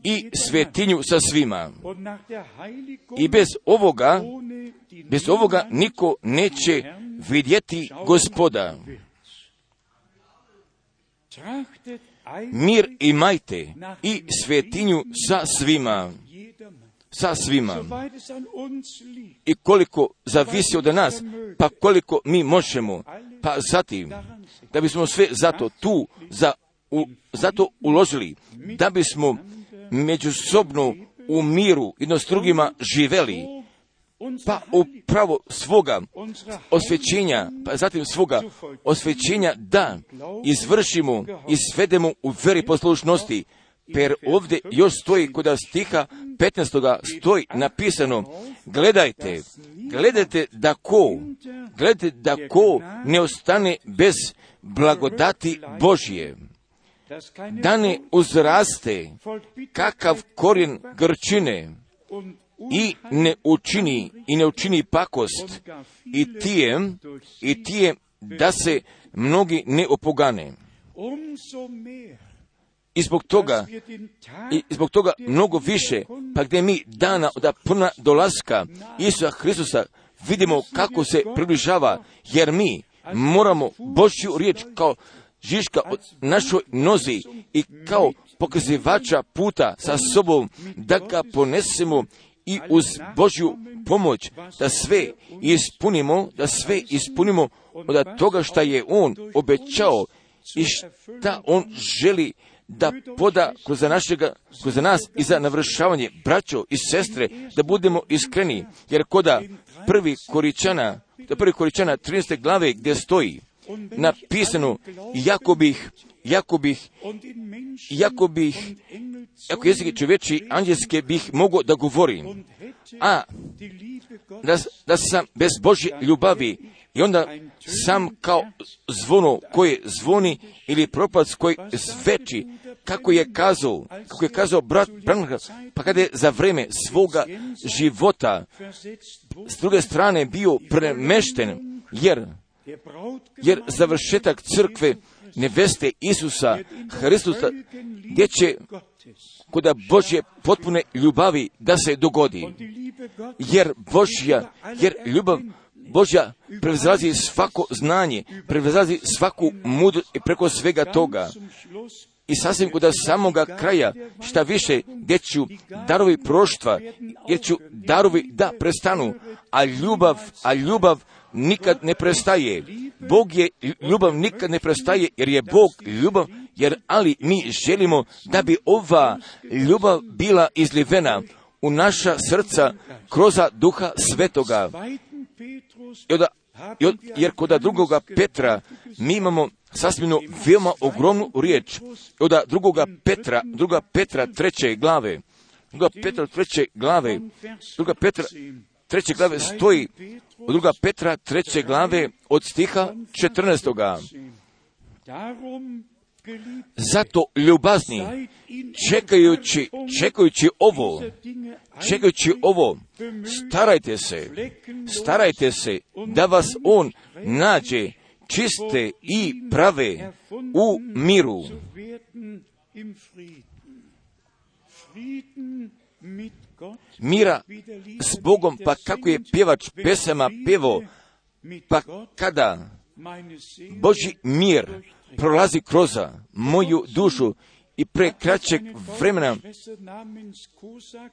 i svetinju sa svima. I bez ovoga, bez ovoga niko neće vidjeti gospoda. Mir imajte i svetinju sa svima. Sa svima. I koliko zavisi od nas, pa koliko mi možemo, pa zatim, da bismo sve zato tu, za, u, zato uložili, da bismo međusobno u miru jedno s drugima živeli, pa upravo svoga osvećenja, pa zatim svoga osvećenja da izvršimo i svedemo u veri poslušnosti, per ovdje još stoji kod stiha 15. stoji napisano, gledajte, gledajte da ko, gledajte da ko ne ostane bez blagodati Božje, da ne uzraste kakav korijen grčine i ne učini i ne učini pakost i tijem i tijem da se mnogi ne opogane. I zbog toga, i zbog toga mnogo više, pa gdje mi dana od puna dolaska Isusa Hristusa vidimo kako se približava, jer mi moramo Božju riječ kao žiška od našoj nozi i kao pokazivača puta sa sobom da ga ponesemo i uz Božju pomoć da sve ispunimo, da sve ispunimo od toga što je On obećao i šta On želi da poda kroz našega, kroz nas i za navršavanje braćo i sestre, da budemo iskreni, jer koda prvi koričana, da prvi koričana 13. glave gdje stoji napisano, jako bih, jako bih, jako bih, jako jezik čovječi anđelske bih mogao da govorim, a da, da sam bez Božje ljubavi i onda sam kao zvono koje zvoni ili propac koji sveči, kako je kazao, kako je kazao brat Branham, pa kada je za vreme svoga života s druge strane bio premešten, jer jer završetak crkve neveste Isusa Hristusa, gdje će kod Božje potpune ljubavi da se dogodi. Jer Božja, jer ljubav Božja prevzazi svako znanje, prevzazi svaku mudrost i preko svega toga. I sasvim kod samoga kraja, šta više, gdje ću darovi proštva, jer ću darovi da prestanu, a ljubav, a ljubav nikad ne prestaje. Bog je ljubav nikad ne prestaje jer je Bog ljubav, jer ali mi želimo da bi ova ljubav bila izlivena u naša srca kroz duha svetoga. Jer kod drugoga Petra mi imamo sasvim veoma ogromnu riječ. Od drugoga Petra, druga Petra treće glave, druga Petra treće glave, druga Petra treće glave stoji u druga Petra treće glave od stiha 14. Zato ljubazni, čekajući, čekajući ovo, čekajući ovo, starajte se, starajte se da vas on nađe čiste i prave u miru. Mira s Bogom, pa kako je pjevač pesama pevo, pa kada? Boži mir prolazi kroz moju dušu i pre kraćeg vremena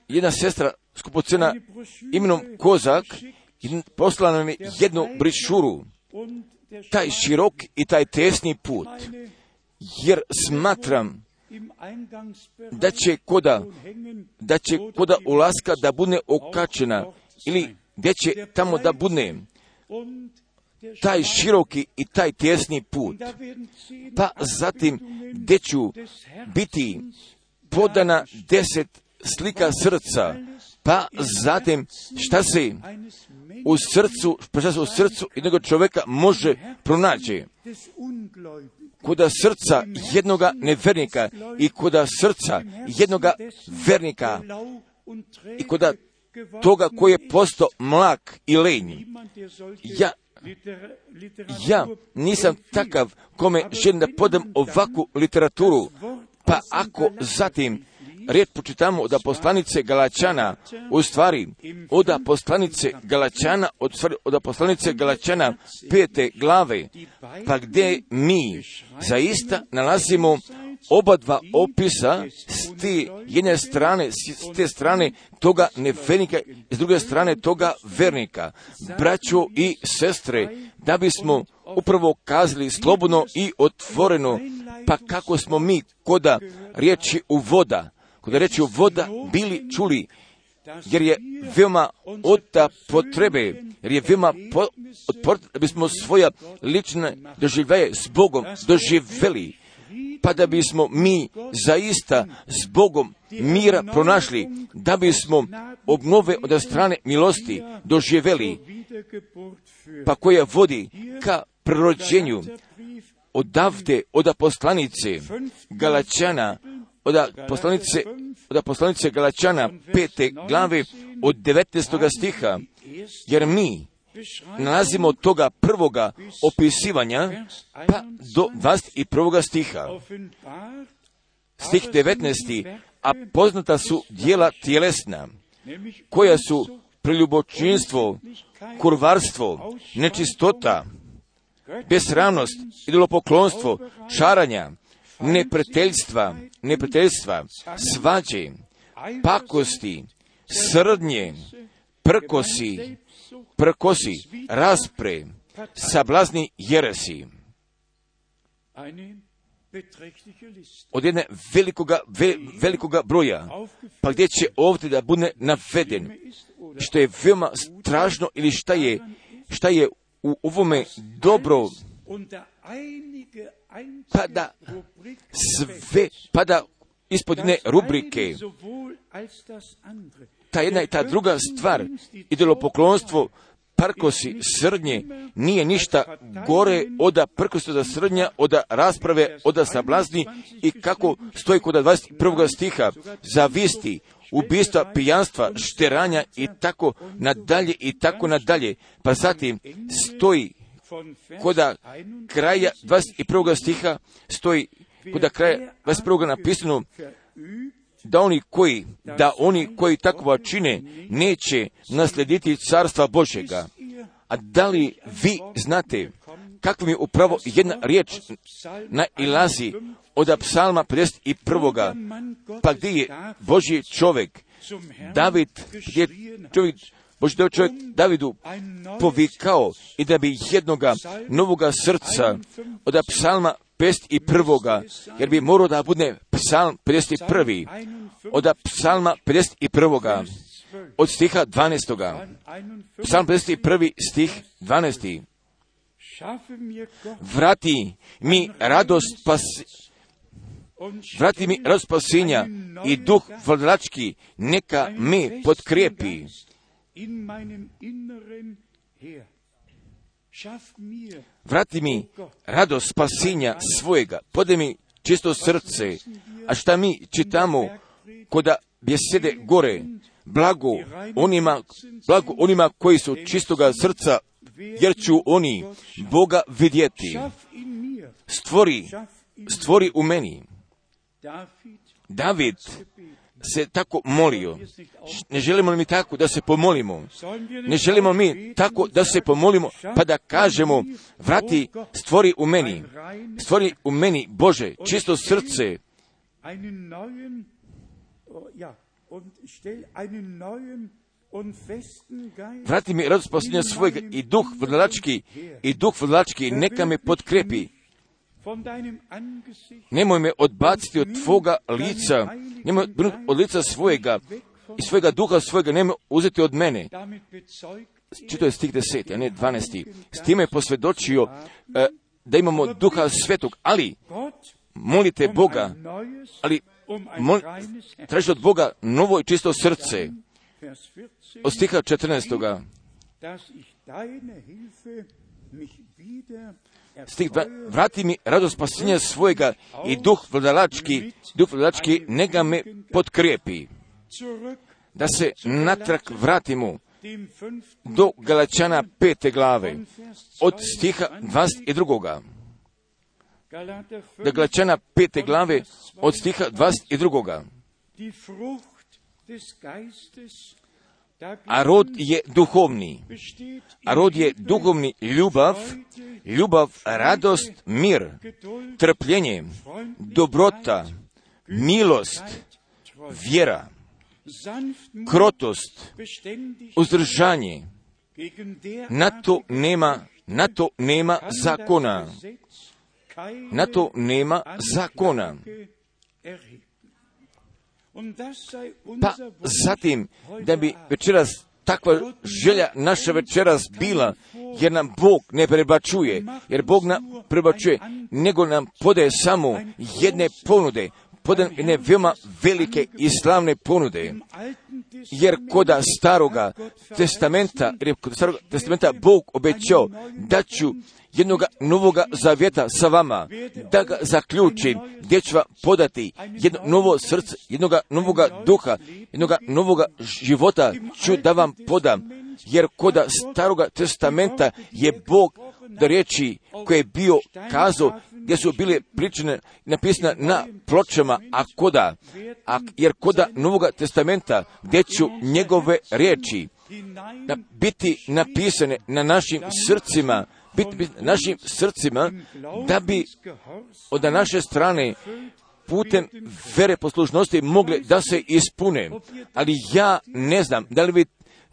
jedna sestra skupocena imenom Kozak poslala nam je jednu brišuru. Taj širok i taj tesni put, jer smatram da će koda, da će koda ulaska da bude okačena ili gdje će tamo da bude taj široki i taj tesni put. Pa zatim gdje ću biti podana deset slika srca, pa zatim šta se u srcu, pa šta se u srcu jednog čovjeka može pronaći. Koda srca jednoga nevernika i koda srca jednoga vernika i geworden toga koji je postao mlak i lenj. Niemand, der solche Ja, ja nisam takav kome želim da podam ovakvu literaturu, pa ako zatim riječ počitamo od poslanice Galačana, u stvari od poslanice Galačana, od, od poslanice Galačana pete glave, pa gdje mi zaista nalazimo oba dva opisa s te jedne strane, s te strane toga nevernika i s druge strane toga vernika. Braćo i sestre, da bismo upravo kazali slobodno i otvoreno, pa kako smo mi koda riječi u voda, koda riječi u voda bili čuli, jer je veoma od potrebe, jer je veoma po, od da bismo svoja lične doživljaje s Bogom doživjeli, pa da bismo mi zaista s Bogom mira pronašli, da bismo obnove od strane milosti führt. pa koja vodi ka prerođenju Brief odavde od poslanice Galačana, od poslanice, od poslanice Galačana pete glave od 19. stiha, jer mi nalazimo toga prvoga opisivanja pa do 21. stiha. Stih 19. A poznata su dijela tjelesna, koja su preljubočinstvo, kurvarstvo, nečistota, besramnost, idolopoklonstvo, čaranja, neprijateljstva, neprijateljstva, svađe, pakosti, srdnje, prkosi, prkosi, raspre, sablazni jeresi. Od jedne velikoga, ve- velikoga broja, pa gdje će ovdje da bude naveden, što je veoma strašno ili šta je, šta je u ovome dobro, unter einige pa da einzige Rubrik sve pada ispod jedne rubrike. Ta jedna i ta druga stvar, idolopoklonstvo, prkosi, srdnje, nije ništa gore od prkosi od srdnja, od rasprave, od sablazni i kako stoji kod 21. stiha, zavisti, ubistva, pijanstva, šteranja i tako nadalje i tako nadalje. Pa zatim stoji 21 kraja 21. stiha stoji koda kraja 21. napisano da oni koji, da oni koji takva čine neće naslediti carstva Božega. A da li vi znate kakva mi upravo jedna riječ Psalm nailazi od psalma 51. Mann Gottes Pa gdje je Božji čovjek, David, je čovjek, Božji čovjek Davidu povikao i da bi jednoga novoga srca od psalma 51. jer bi morao da bude psalm 51. od psalma 51. Vers 12. od stiha 12. Psalm 51. Psalm 51. stih 12. Schaffe mir Gott Vrati mi radost pas, vrati mi radost spasenja i duh vladački neka me potkrijepi. Vrati mi radost spasenja svojega. Podaj mi čisto srce. A šta mi čitamo koda bjesede gore? Blago onima, blago onima koji su čistoga srca, jer ću oni Boga vidjeti. Stvori, stvori u meni. David se tako molio. Ne želimo li mi tako da se pomolimo? Ne želimo mi tako da se pomolimo, pa da kažemo, vrati, stvori u meni, stvori u meni, Bože, čisto srce, Geist Vrati mi radost spasenja svojega i duh vladalački, i duh vladalački neka me potkrepi. Nemoj me odbaciti od tvoga lica, nemoj od lica svojega i svojega duha svojega, nemoj uzeti od mene. bezeugt Čito je stih 10, a ne 12. S time je posvjedočio e, da imamo duha svetog, ali molite um Boga, ali um mol, tražite od Boga novo i čisto srce. Vers 14, Od stiha 14. Stih vrati mi radost spasenja svojega i duh vladalački, duh vladalački nega me potkrijepi. zurück Da se natrag vratimo do Galačana pete glave, od 2 stiha an. 22. Galater Do 5, Galačana pete glave, od stiha 22. A rod je duhovni. A rod je duhovni ljubav, ljubav, radost, mir, trpljenje, dobrota, milost, vjera, krotost, uzdržanje. Na to nema, na to nema zakona. Na to nema zakona. Pa zatim, da bi večeras takva želja naša večeras bila, jer nam Bog ne prebačuje, jer Bog nam prebačuje, nego nam podaje samo jedne ponude, podaje jedne veoma velike i slavne ponude. Jer koda staroga testamenta, jer je kod staroga testamenta Bog obećao da ću jednoga novoga zavjeta sa vama, da ga zaključim, gdje ću vam podati jedno novo srce, jednoga novoga duha, jednoga novoga života ću da vam podam, jer koda staroga testamenta je Bog da riječi koje je bio kazao, gdje su bile pričane, napisane na pločama, a koda, a, jer koda novoga testamenta, gdje ću njegove riječi na, biti napisane na našim srcima, na našim srcima, da bi od naše strane putem vere poslušnosti mogle da se ispune. Ali ja ne znam da li vi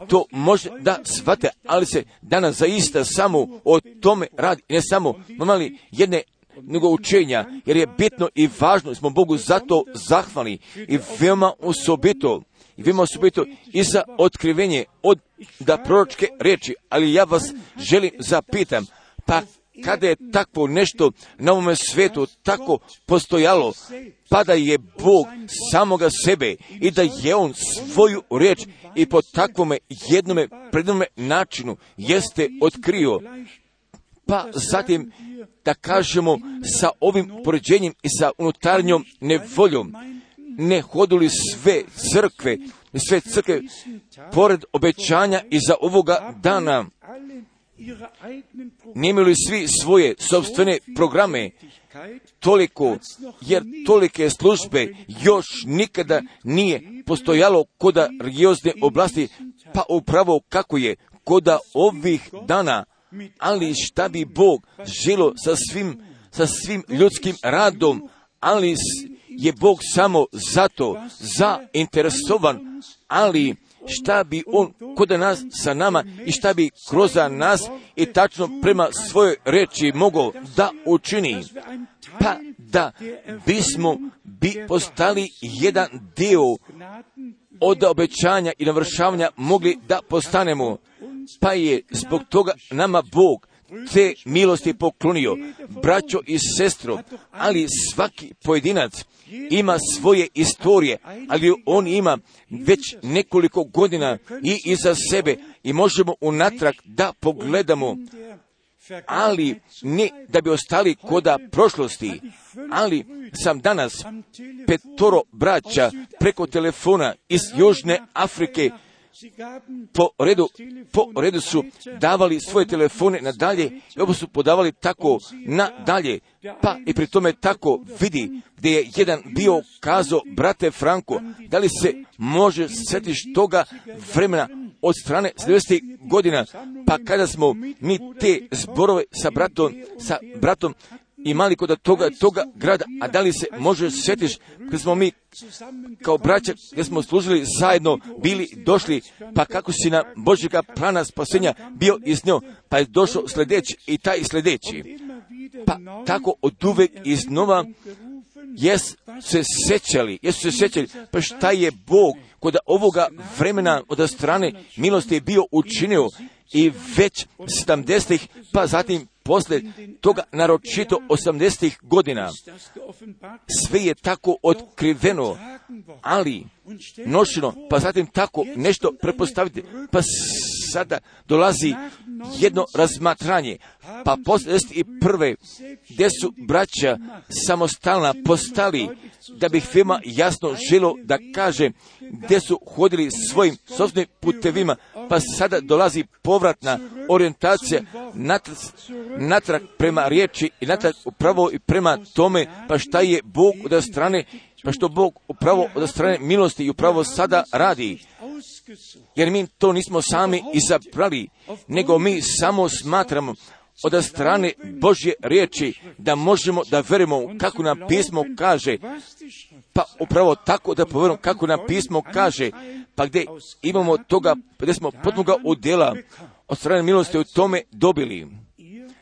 to može da shvate, ali se danas zaista samo o tome radi. Ne samo, mali jedne nego učenja, jer je bitno i važno, smo Bogu zato zahvalni i veoma osobito, i veoma osobito i za otkrivenje od da proročke reči, ali ja vas želim zapitam, pa kada je takvo nešto na ovome svetu tako postojalo, pa da je Bog samoga sebe i da je On svoju riječ i po takvome jednome prednome načinu jeste otkrio, pa zatim da kažemo sa ovim poređenjem i sa unutarnjom nevoljom, ne hodili sve crkve, sve crkve pored obećanja i za ovoga dana, nemaju svi svoje sobstvene programe, toliko, jer tolike službe još nikada nije postojalo koda religiozne oblasti, pa upravo kako je koda ovih dana, ali šta bi Bog želo sa svim, sa svim ljudskim radom, ali je Bog samo zato zainteresovan, ali šta bi on kod nas sa nama i šta bi kroz nas i tačno prema svojoj reči mogao da učini. Pa da bismo bi postali jedan dio od obećanja i navršavanja mogli da postanemo. Pa je zbog toga nama Bog te milosti poklonio, braćo i sestro, ali svaki pojedinac ima svoje istorije, ali on ima već nekoliko godina i iza sebe i možemo unatrag da pogledamo, ali ne da bi ostali koda prošlosti, ali sam danas petoro braća preko telefona iz Južne Afrike po redu, po redu su davali svoje telefone na dalje i ovo su podavali tako na dalje. Pa i pri tome tako vidi gdje je jedan bio kazao, brate Franko, da li se može setiš toga vremena od strane 70. godina, pa kada smo mi te zborove sa bratom, sa bratom imali kod toga, toga grada, a da li se može sjetiš kad smo mi kao braća, gdje smo služili zajedno, bili, došli, pa kako si na Božjega plana spasenja bio iz njom, pa je došao sljedeći i taj sljedeći. Pa tako od uvek iznova jes se sećali, jesu se sećali, pa šta je Bog kod ovoga vremena od strane milosti je bio učinio i već 70 pa zatim posle toga naročito 80 godina. Sve je tako otkriveno, ali nošeno, pa zatim tako nešto prepostaviti, pa sada dolazi jedno razmatranje, pa posle i prve, gdje su braća samostalna postali, da bih svima jasno želo da kaže gdje su hodili svojim sobstvenim putevima, pa sada dolazi povratna orijentacija natrag prema riječi i natrag upravo i prema tome, pa šta je Bog od strane, pa što Bog upravo od strane milosti i upravo sada radi. Jer mi to nismo sami izabrali, nego mi samo smatramo od strane Božje riječi da možemo da verimo kako nam pismo kaže, pa upravo tako da povjerujemo kako nam pismo kaže, pa gdje imamo toga, gdje smo potpuno udjela od strane milosti u tome dobili.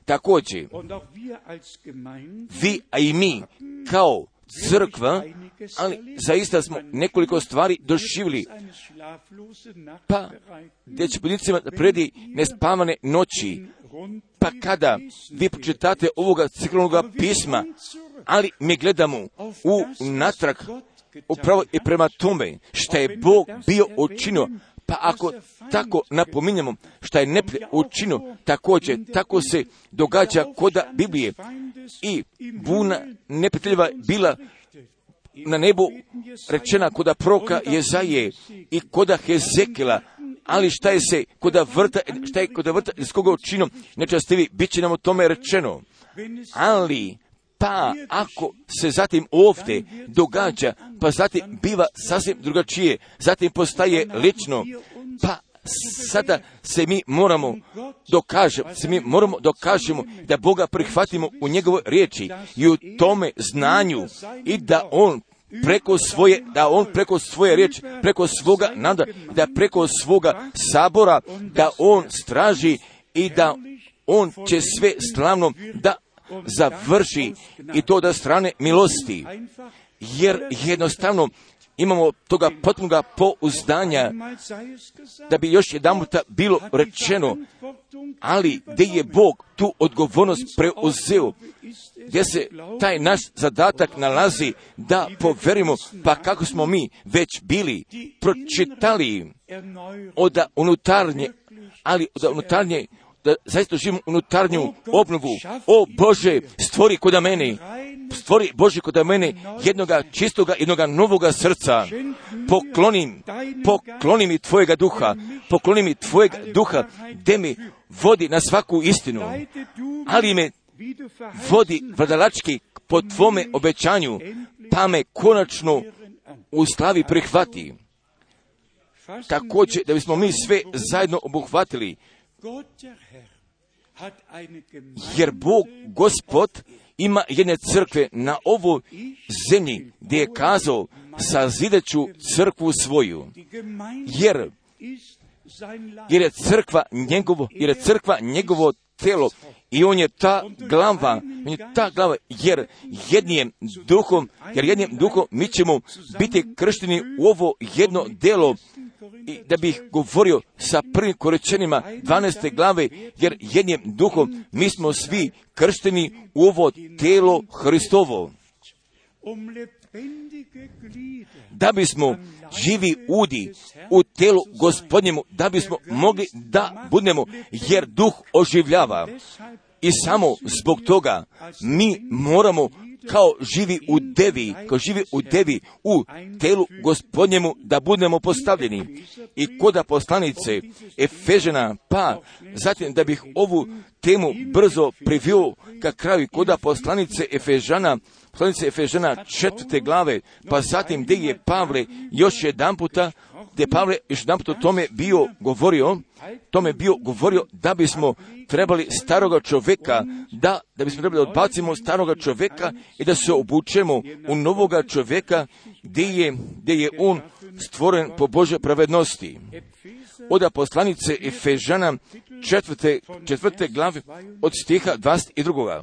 Također, vi, a i mi, kao crkva, ali zaista smo nekoliko stvari doživjeli. Pa, gdje će podnicima predi nespavane noći, pa kada vi pročitate ovoga ciklonoga pisma, ali mi gledamo u natrag upravo i prema tome što je Bog bio učinio, pa ako tako napominjemo što je neplje učinio, također tako se događa koda Biblije. I buna neprijateljeva bila na nebu rečena koda proka Jezaje i koda Hezekila, ali šta je se koda vrta, šta je koda vrta iz koga učinom nečastivi, bit će nam o tome rečeno. Ali, pa ako se zatim ovdje događa, pa zatim biva sasvim drugačije, zatim postaje lično, pa sada se mi moramo dokažemo, se mi moramo dokažemo da Boga prihvatimo u njegovoj riječi i u tome znanju i da On preko svoje, da on preko svoje riječi, preko svoga nada, da preko svoga sabora, da on straži i da on će sve slavno da završi i to da strane milosti. Jer jednostavno imamo toga potpunoga pouzdanja da bi još jedan bilo rečeno, ali gdje je Bog tu odgovornost preuzeo, gdje se taj naš zadatak nalazi da poverimo, pa kako smo mi već bili pročitali od unutarnje, ali od unutarnje da zaista živim unutarnju obnovu. O Bože, stvori kod mene, stvori Bože kod mene jednoga čistoga, jednoga novoga srca. Poklonim, pokloni mi Tvojega duha, pokloni mi Tvojega duha, gdje mi vodi na svaku istinu, ali me vodi vladalački po Tvome obećanju, pa me konačno u slavi prihvati. Također, da bismo mi sve zajedno obuhvatili, jer Bog, Gospod, ima jedne crkve na ovoj zemlji gdje je kazao sazideću crkvu svoju. Jer, jer je crkva njegovo, jer je crkva njegovo telo i on je ta glava, on je ta glava, jer jednim duhom, jer jednim duhom mi ćemo biti kršteni u ovo jedno delo i da bih govorio sa prvim korečenima 12. glave, jer jednim duhom mi smo svi kršteni u ovo telo Hristovo. Da bismo živi udi u telu gospodnjemu, da bismo mogli da budemo, jer duh oživljava. I samo zbog toga mi moramo kao živi u devi, kao živi u devi u telu gospodnjemu da budemo postavljeni. I koda poslanice Efežena, pa zatim da bih ovu temu brzo privio ka kraju koda poslanice Efežana, poslanice Efežana četvrte glave, pa zatim gdje je Pavle još jedan puta gdje Pavle još naputo tome bio govorio, tome bio govorio da bismo trebali staroga čovjeka, da, da bismo trebali da odbacimo staroga čovjeka i da se obučemo u novoga čovjeka gdje je, gdje je on stvoren po Božoj pravednosti. Od poslanice Efežana četvrte, četvrte glave od stiha 22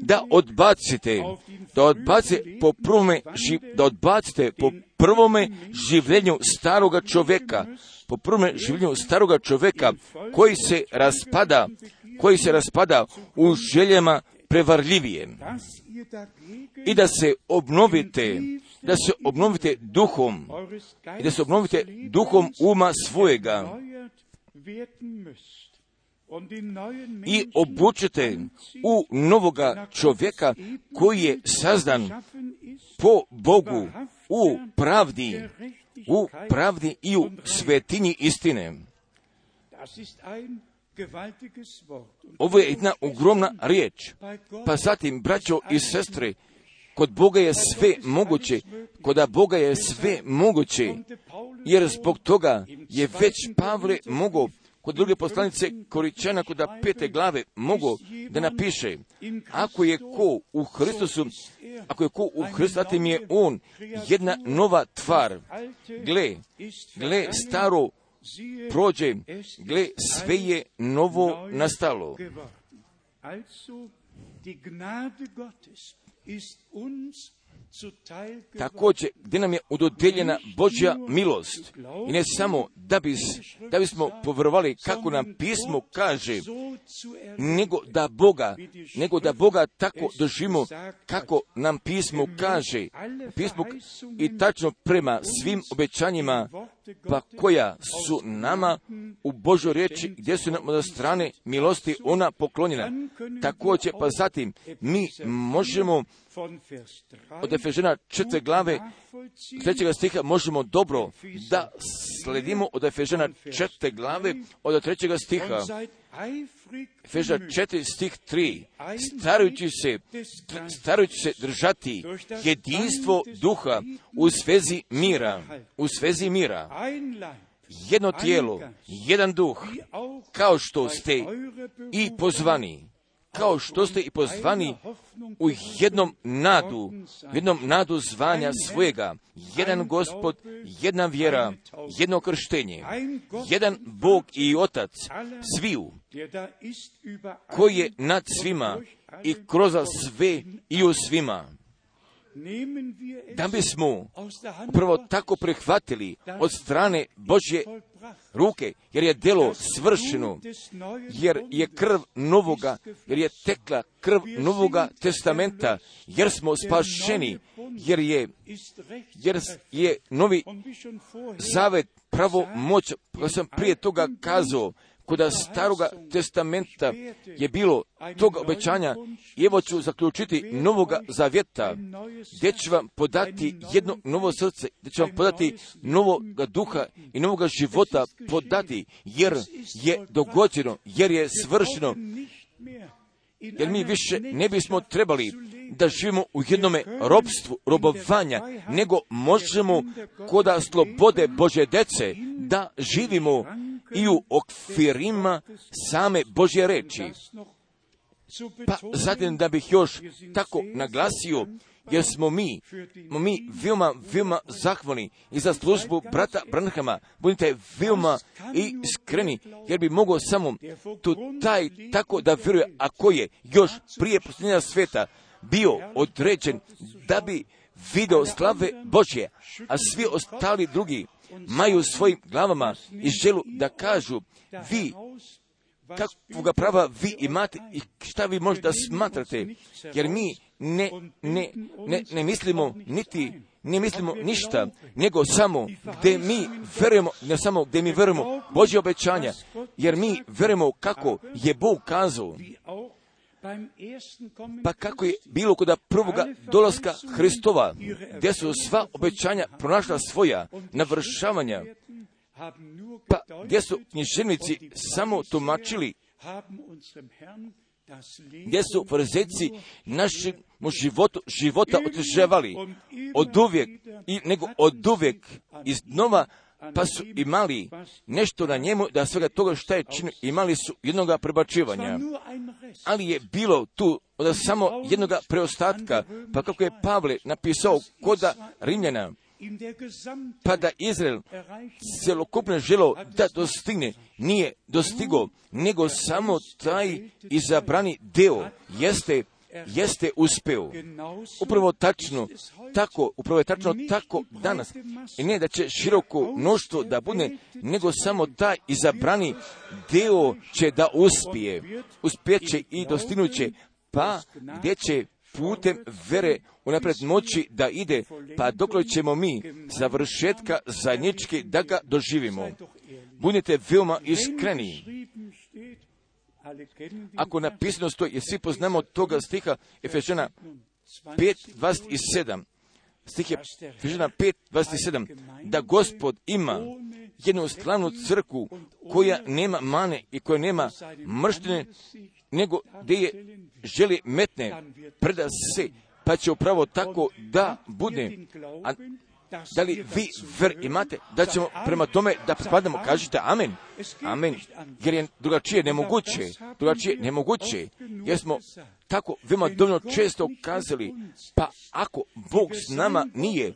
da odbacite, da odbacite po prvome, da odbacite po prvome življenju staroga čovjeka, po prvome življenju staroga čovjeka koji se raspada, koji se raspada u željama prevarljivije. I da se obnovite, da se obnovite duhom, i da se obnovite duhom uma svojega i obučete u novoga čovjeka koji je sazdan po Bogu u pravdi, u pravdi i u svetinji istine. Ovo je jedna ogromna riječ. Pa zatim, braćo i sestre, kod Boga je sve moguće, kod Boga je sve moguće, jer zbog toga je već Pavle mogao kod druge poslanice Koričana kod pete glave mogu da napiše ako je ko u Hristusu ako je ko u Hristu, zatim je on jedna nova tvar. Gle, gle, staro prođe, gle, sve je novo nastalo. Također, gdje nam je udodeljena Božja milost. I ne samo da, bis, da bismo povjerovali kako nam pismo kaže, nego da Boga, nego da Boga tako doživimo kako nam pismo kaže. Pismo i tačno prema svim obećanjima pa koja su nama u Božoj riječi gdje su nam od strane milosti ona poklonjena. Također pa zatim mi možemo od Efežena četve glave trećega stiha možemo dobro da sledimo od Efežena četve glave od trećega stiha. Efeža 4 stih 3, starajući se, starajući se držati jedinstvo duha u svezi mira, u svezi mira. Jedno tijelo, jedan duh, kao što ste i pozvani, kao što ste i pozvani u jednom nadu, jednom nadu zvanja svojega, jedan gospod, jedna vjera, jedno krštenje, jedan Bog i Otac sviju, koji je nad svima i kroz sve i u svima. Da bismo prvo tako prihvatili od strane Božje ruke, jer je delo svršeno, jer je krv novoga, jer je tekla krv novoga testamenta, jer smo spašeni, jer je, jer je novi zavet pravo moć, koja sam prije toga kazao, kod staroga testamenta je bilo tog obećanja evo ću zaključiti novoga zavjeta gdje ću vam podati jedno novo srce, gdje ću vam podati novoga duha i novoga života podati jer je dogođeno, jer je svršeno, jer mi više ne bismo trebali da živimo u jednome robstvu, robovanja, nego možemo koda slobode Bože dece da živimo i u okvirima same Božje reči. Pa zatim da bih još tako naglasio, jer smo mi, mi veoma, veoma zahvalni i za službu brata Branhama. Budite veoma i skreni, jer bi mogao samo tu taj tako da vjeruje, ako je još prije posljednja sveta bio određen da bi video slave Božje, a svi ostali drugi maju svojim glavama i želu da kažu vi kakvoga prava vi imate i šta vi možda smatrate, jer mi ne, ne, ne, ne mislimo niti ne mislimo ništa, nego samo gdje mi verujemo, ne samo gdje mi verujemo Božje obećanja, jer mi verujemo kako je Bog kazao pa kako je bilo kod prvoga dolaska Hristova, gdje su sva obećanja pronašla svoja navršavanja, pa gdje su književnici samo tumačili gdje su farizeci našemu životu, života otežavali od uvijek, i, nego od uvijek iznova pa su imali nešto na njemu da svega toga što je činio, imali su jednoga prebačivanja. Ali je bilo tu od samo jednoga preostatka, pa kako je Pavle napisao koda Rimljana, pa da Izrael celokupno želo da dostigne, nije dostigo, nego samo taj izabrani deo jeste jeste uspeo. Upravo tačno, tako, upravo je tačno tako danas. I ne da će široko mnoštvo da bude, nego samo taj izabrani deo će da uspije. Uspjeće i dostignuće, pa gdje će putem vere unapred moći da ide, pa dok ćemo mi završetka zajednički da ga doživimo. Budite veoma iskreni. Ako napisano stoji, jer svi poznamo toga stiha Efežana 5.27, stih je Efežana 5.27, da gospod ima jednu slavnu crku koja nema mane i koja nema mrštine, nego gdje je želi metne, preda se, pa će upravo tako da bude. A da li vi ver imate da ćemo prema tome da pripadamo, kažete amen, amen, jer je drugačije nemoguće, drugačije nemoguće, jer smo tako veoma dovoljno često kazali, pa ako Bog s nama nije,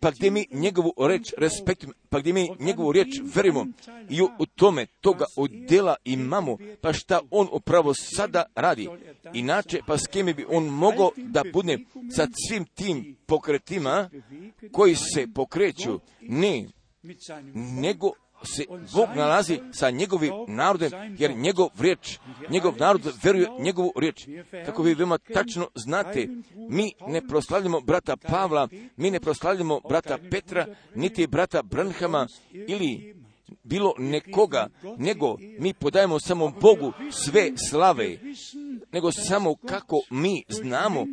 pa gdje mi njegovu reč respektujemo, pa gdje mi njegovu riječ verimo i u, tome toga udjela imamo, pa šta on upravo sada radi. Inače, pa s kime bi on mogao da bude sa svim tim pokretima koji se pokreću, ne, nego se Bog nalazi sa njegovim narodom, jer njegov riječ, njegov narod veruje njegovu riječ. Kako vi veoma tačno znate, mi ne proslavljamo brata Pavla, mi ne proslavljamo brata Petra, niti brata Branhama ili bilo nekoga, nego mi podajemo samo Bogu sve slave, nego samo kako mi znamo,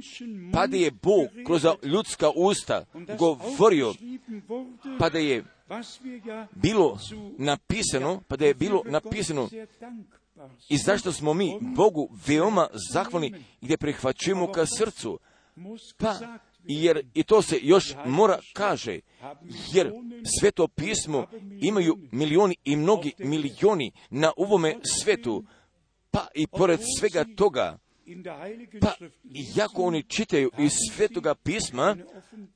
pa da je Bog kroz ljudska usta govorio, pa da je bilo napisano, pa da je bilo napisano i zašto smo mi Bogu veoma zahvalni gdje prihvaćujemo ka srcu. Pa, jer i to se još mora kaže, jer sveto pismo imaju milioni i mnogi milioni na ovome svetu, pa i pored svega toga, pa iako oni čitaju iz svetoga pisma,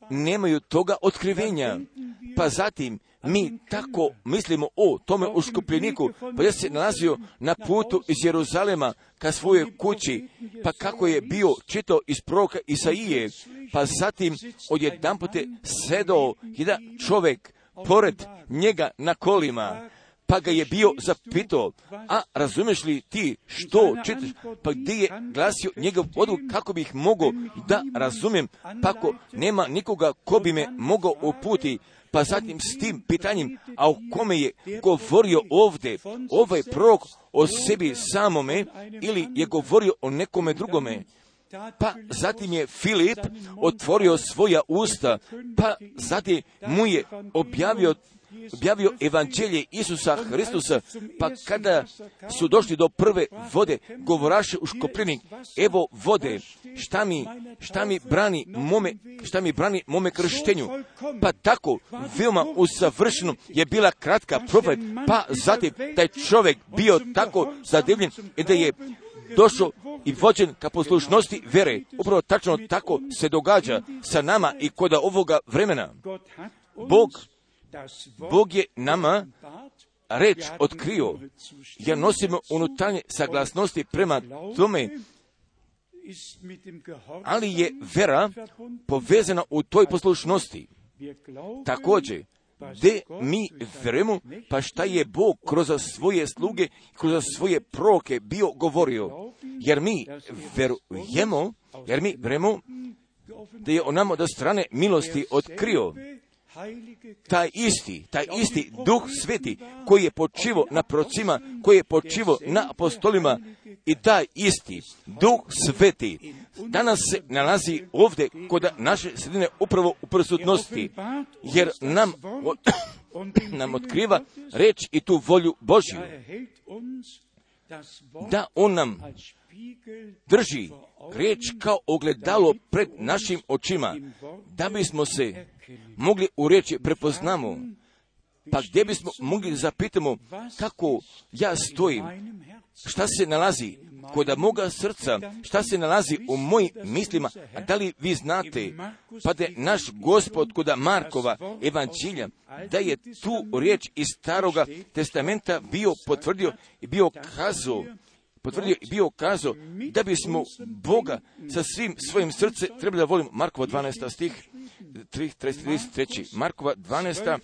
nemaju toga otkrivenja. Pa zatim mi tako mislimo o tome uškupljeniku, pa je se nalazio na putu iz Jeruzalema ka svojoj kući, pa kako je bio čitao iz proroka Isaije, pa zatim odjedanpute sedao jedan čovjek pored njega na kolima, pa ga je bio zapitao, a razumiješ li ti što čitaš, pa gdje je glasio njegov odluk kako bih mogao da razumijem, pa ako nema nikoga ko bi me mogao uputi, pa zatim s tim pitanjem, a o kome je govorio ovdje, ovaj prorok o sebi samome ili je govorio o nekome drugome. Pa zatim je Filip otvorio svoja usta, pa zatim mu je objavio objavio evanđelje Isusa Hristusa, pa kada su došli do prve vode, govoraše u škopljenik, evo vode, šta mi, šta mi brani mome, šta mi brani mome krštenju. Pa tako, veoma usavršeno je bila kratka profet, pa zatim taj čovjek bio tako zadivljen da je došao i vođen ka poslušnosti vere. Upravo tačno tako se događa sa nama i kod ovoga vremena. Bog Bog je nama reč otkrio, jer nosimo unutarnje saglasnosti prema tome, ali je vera povezana u toj poslušnosti. Također, gdje mi verujemo, pa šta je Bog kroz svoje sluge, kroz svoje proke bio govorio. Jer mi verujemo, jer mi verujemo da je on nam od strane milosti otkrio taj isti, taj isti duh sveti koji je počivo na procima, koji je počivo na apostolima i taj isti duh sveti danas se nalazi ovdje kod naše sredine upravo u prisutnosti, jer nam, nam otkriva reč i tu volju Božju. Da on nam drži riječ kao ogledalo pred našim očima, da bismo se mogli u riječi prepoznamo, pa gdje bismo mogli zapitamo kako ja stojim, šta se nalazi kod moga srca, šta se nalazi u mojim mislima, a da li vi znate, pa da je naš gospod kod Markova evanđelja, da je tu riječ iz staroga testamenta bio potvrdio i bio kazao, potvrdio i bio kazao da bismo Boga sa svim svojim srcem trebali da volimo. Markova 12. stih, 33. Markova 12.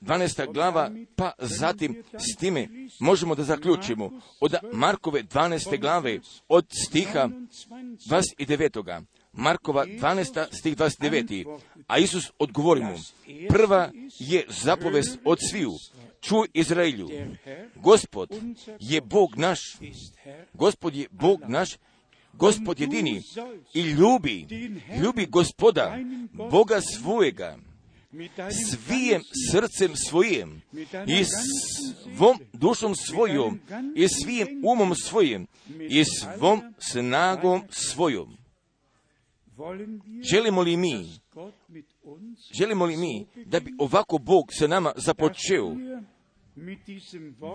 12. glava, pa zatim s time možemo da zaključimo od Markove 12. glave od stiha 29. Markova 12. stih 29. A Isus odgovori mu, prva je zapovest od sviju, čuj Izraelju, Gospod je Bog naš, Gospod je Bog naš, Gospod jedini. I ljubi, ljubi gospoda, Boga svojega, svijem srcem svojim i svom dušom svojom i svijem umom svojim i svom snagom svojom. Želimo li mi, želimo li mi da bi ovako Bog sa nama započeo,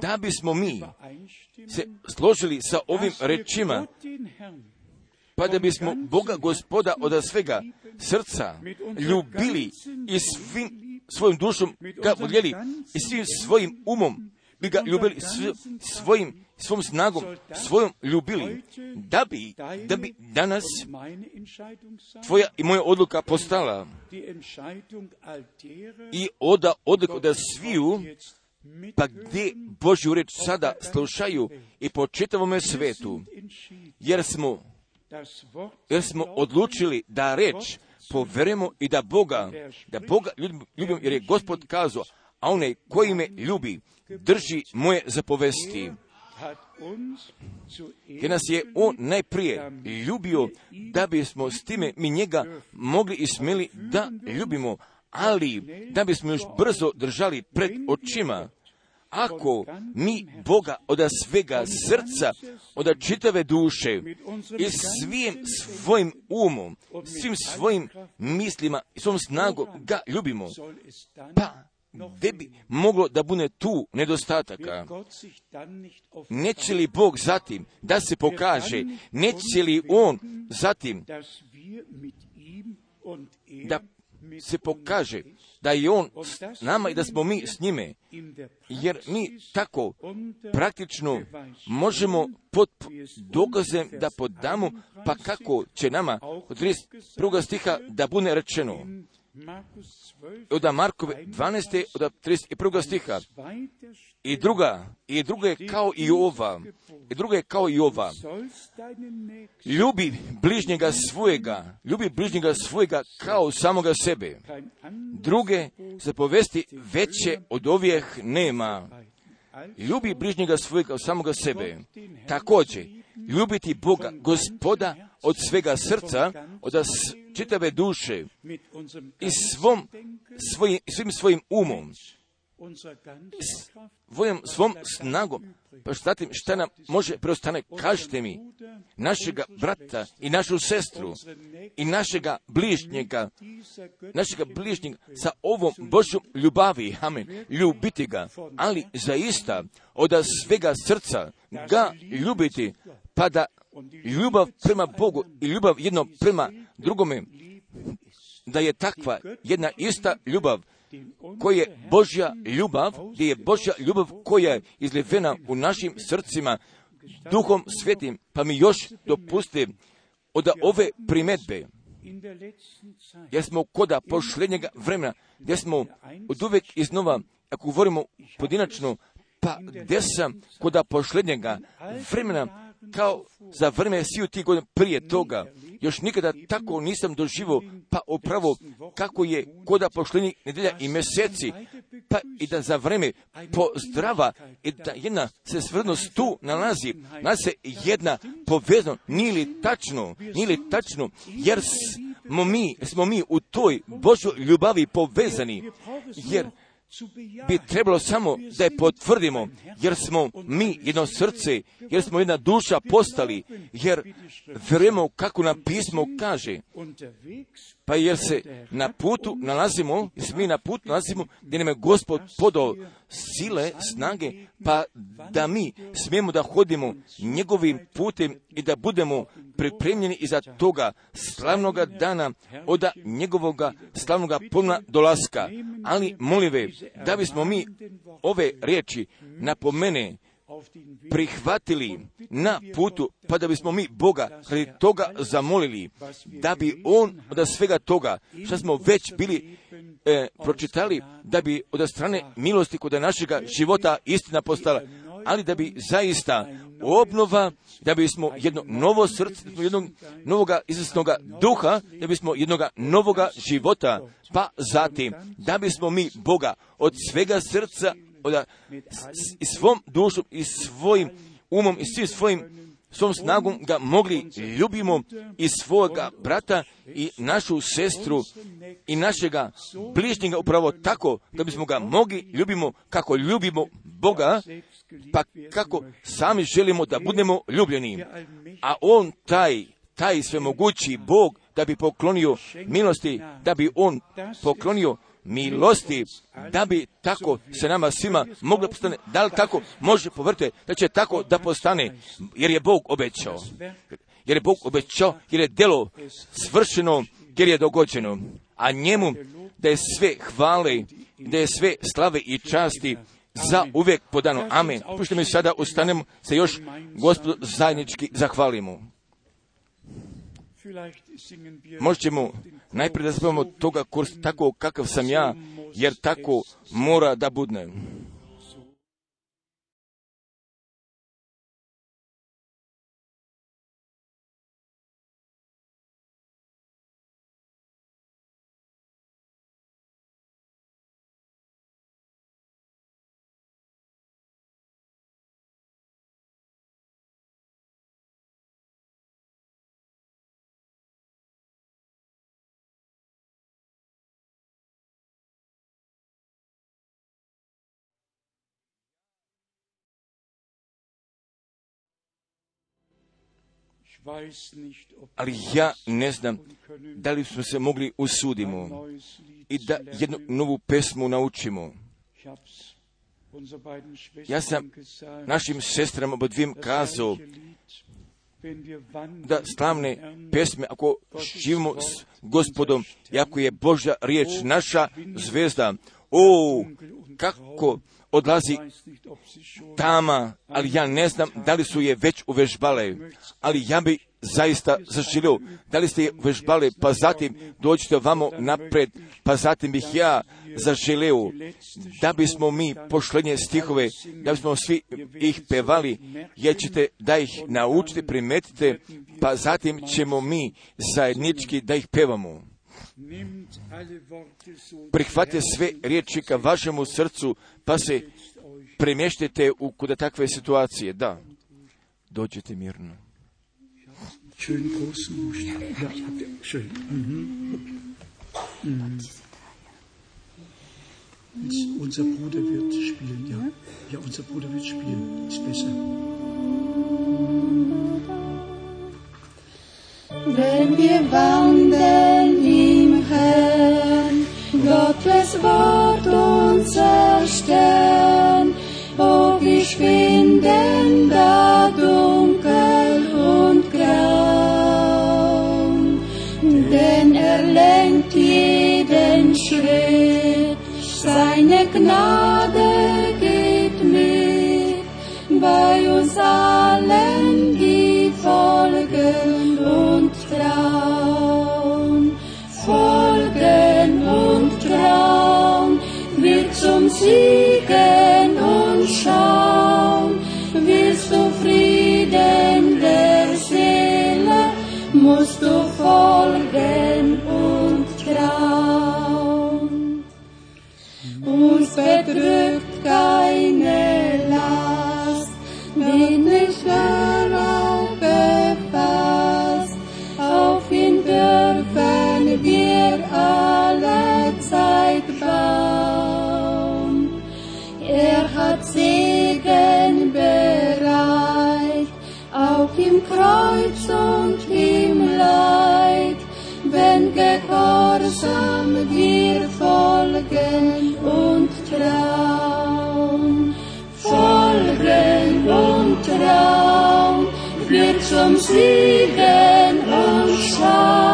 da bismo mi se složili sa ovim rečima, pa da bismo Boga gospoda od svega srca ljubili i svim svojim dušom ga voljeli i svim svojim umom bi ga ljubili svojim svom snagom, svojom ljubili, da bi, da bi danas tvoja i moja odluka postala. I oda odluka da sviju, pa gdje Božju reč sada slušaju i po čitavome svetu, jer smo, jer smo odlučili da reč poverimo i da Boga, da Boga ljubim, jer je Gospod kazao, a onaj koji me ljubi, drži moje zapovesti. Jer nas je on najprije ljubio da bismo s time mi njega mogli i smjeli da ljubimo, ali da bismo još brzo držali pred očima. Ako mi Boga od svega srca, od čitave duše i svim svojim umom, svim svojim mislima i svom snagom ga ljubimo, pa gdje bi moglo da bude tu nedostataka? Neće li Bog zatim da se pokaže, neće li On zatim da se pokaže da je On s nama i da smo mi s njime, jer mi tako praktično možemo pod dokazem da podamo, pa kako će nama od 31. stiha da bude rečeno, od Markove 12. od 31. stiha. I druga, i druga je kao i ova, i druga je kao i ova. Ljubi bližnjega svojega, ljubi bližnjega svojega kao samoga sebe. Druge zapovesti veće od ovih nema. Ljubi bližnjega svojega kao samoga sebe. Također, ljubiti Boga, gospoda od svega srca, od čitave duše i svom, svojim, svim svojim umom, svojom svom snagom, pa zatim šta nam može preostane, kažite mi, našega brata i našu sestru i našega bližnjega, našega bližnjega sa ovom Božom ljubavi, amen, ljubiti ga, ali zaista od svega srca ga ljubiti, pa da ljubav prema Bogu i ljubav jedno prema drugome, da je takva jedna ista ljubav koja je Božja ljubav, gdje je Božja ljubav koja je izlivena u našim srcima duhom svetim, pa mi još dopusti od ove primetbe, jer smo koda pošlednjega vremena, gdje smo od uvijek iznova, ako govorimo pojedinačno, pa gdje sam koda pošlednjega vremena, kao za vreme sviju tih godina prije toga. Još nikada tako nisam doživo, pa upravo kako je koda pošljenje nedelja i mjeseci, pa i da za vreme pozdrava i da jedna se svrnost tu nalazi, nas se jedna povezano, nije li tačno, nije li tačno, jer smo mi, smo mi u toj Božoj ljubavi povezani, jer bi trebalo samo da je potvrdimo, jer smo mi jedno srce, jer smo jedna duša postali, jer vjerujemo kako nam pismo kaže, pa jer se na putu nalazimo, jer se mi na putu nalazimo gdje nam je gospod podao sile, snage, pa da mi smijemo da hodimo njegovim putem i da budemo pripremljeni iza toga slavnoga dana od njegovoga slavnoga puna dolaska. Ali molive, da bismo mi ove riječi napomene prihvatili na putu, pa da bismo mi Boga radi toga zamolili, da bi On od svega toga, što smo već bili e, pročitali, da bi od strane milosti kod našega života istina postala, ali da bi zaista obnova, da bismo jedno novo srce, jednog novoga izvrsnoga duha, da bismo jednoga novoga života, pa zatim da bismo mi Boga od svega srca, od, i svom dušom i svojim umom i svim svojim svom snagom ga mogli ljubimo i svoga brata i našu sestru i našega bližnjega upravo tako da bismo ga mogli ljubimo kako ljubimo Boga, pa kako sami želimo da budemo ljubljeni. A on taj, taj svemogući Bog da bi poklonio milosti, da bi on poklonio milosti, da bi tako se nama svima moglo postane, da li tako može povrte, da će tako da postane, jer je Bog obećao. Jer je Bog obećao, jer je delo svršeno, jer je dogođeno. A njemu da je sve hvale, da je sve slave i časti za uvijek podano. Amen. Pušte mi sada ustanemo, se još gospod zajednički zahvalimo. Možemo najprije da spavamo toga kurs tako kakav sam ja, jer tako mora da budne. Ali ja ne znam da li smo se mogli usudimo i da jednu novu pesmu naučimo. Ja sam našim sestrama oba dvijem kazao da slavne pesme, ako živimo s gospodom, i ako je Božja riječ naša zvezda, o, kako odlazi tama, ali ja ne znam da li su je već uvežbale, ali ja bi zaista zaželio, da li ste je uvežbale, pa zatim dođite vamo napred, pa zatim bih ja zaželio da bismo mi pošlenje stihove, da bismo svi ih pevali, jer ćete da ih naučite, primetite, pa zatim ćemo mi zajednički da ih pevamo prihvatite sve riječi ka vašemu srcu, pa se premještite u kuda takve situacije. Da, dođete mirno. Mhm. Mhm. Unser Bruder wird spielen, ja. Ja, unser Bruder wird spielen. Ist besser. Wenn wir wandern Gottes Wort unser Stern, oh, wir schwinden da dunkel und grau. Denn er lenkt jeden Schritt, seine Gnade geht mit, bei uns allen, zum Siegen und schauen. Willst du Frieden der Seele, musst du folgen und trauen. Uns bedrückt Und Traum, Folgen und Traum wird zum Siegen und Schau.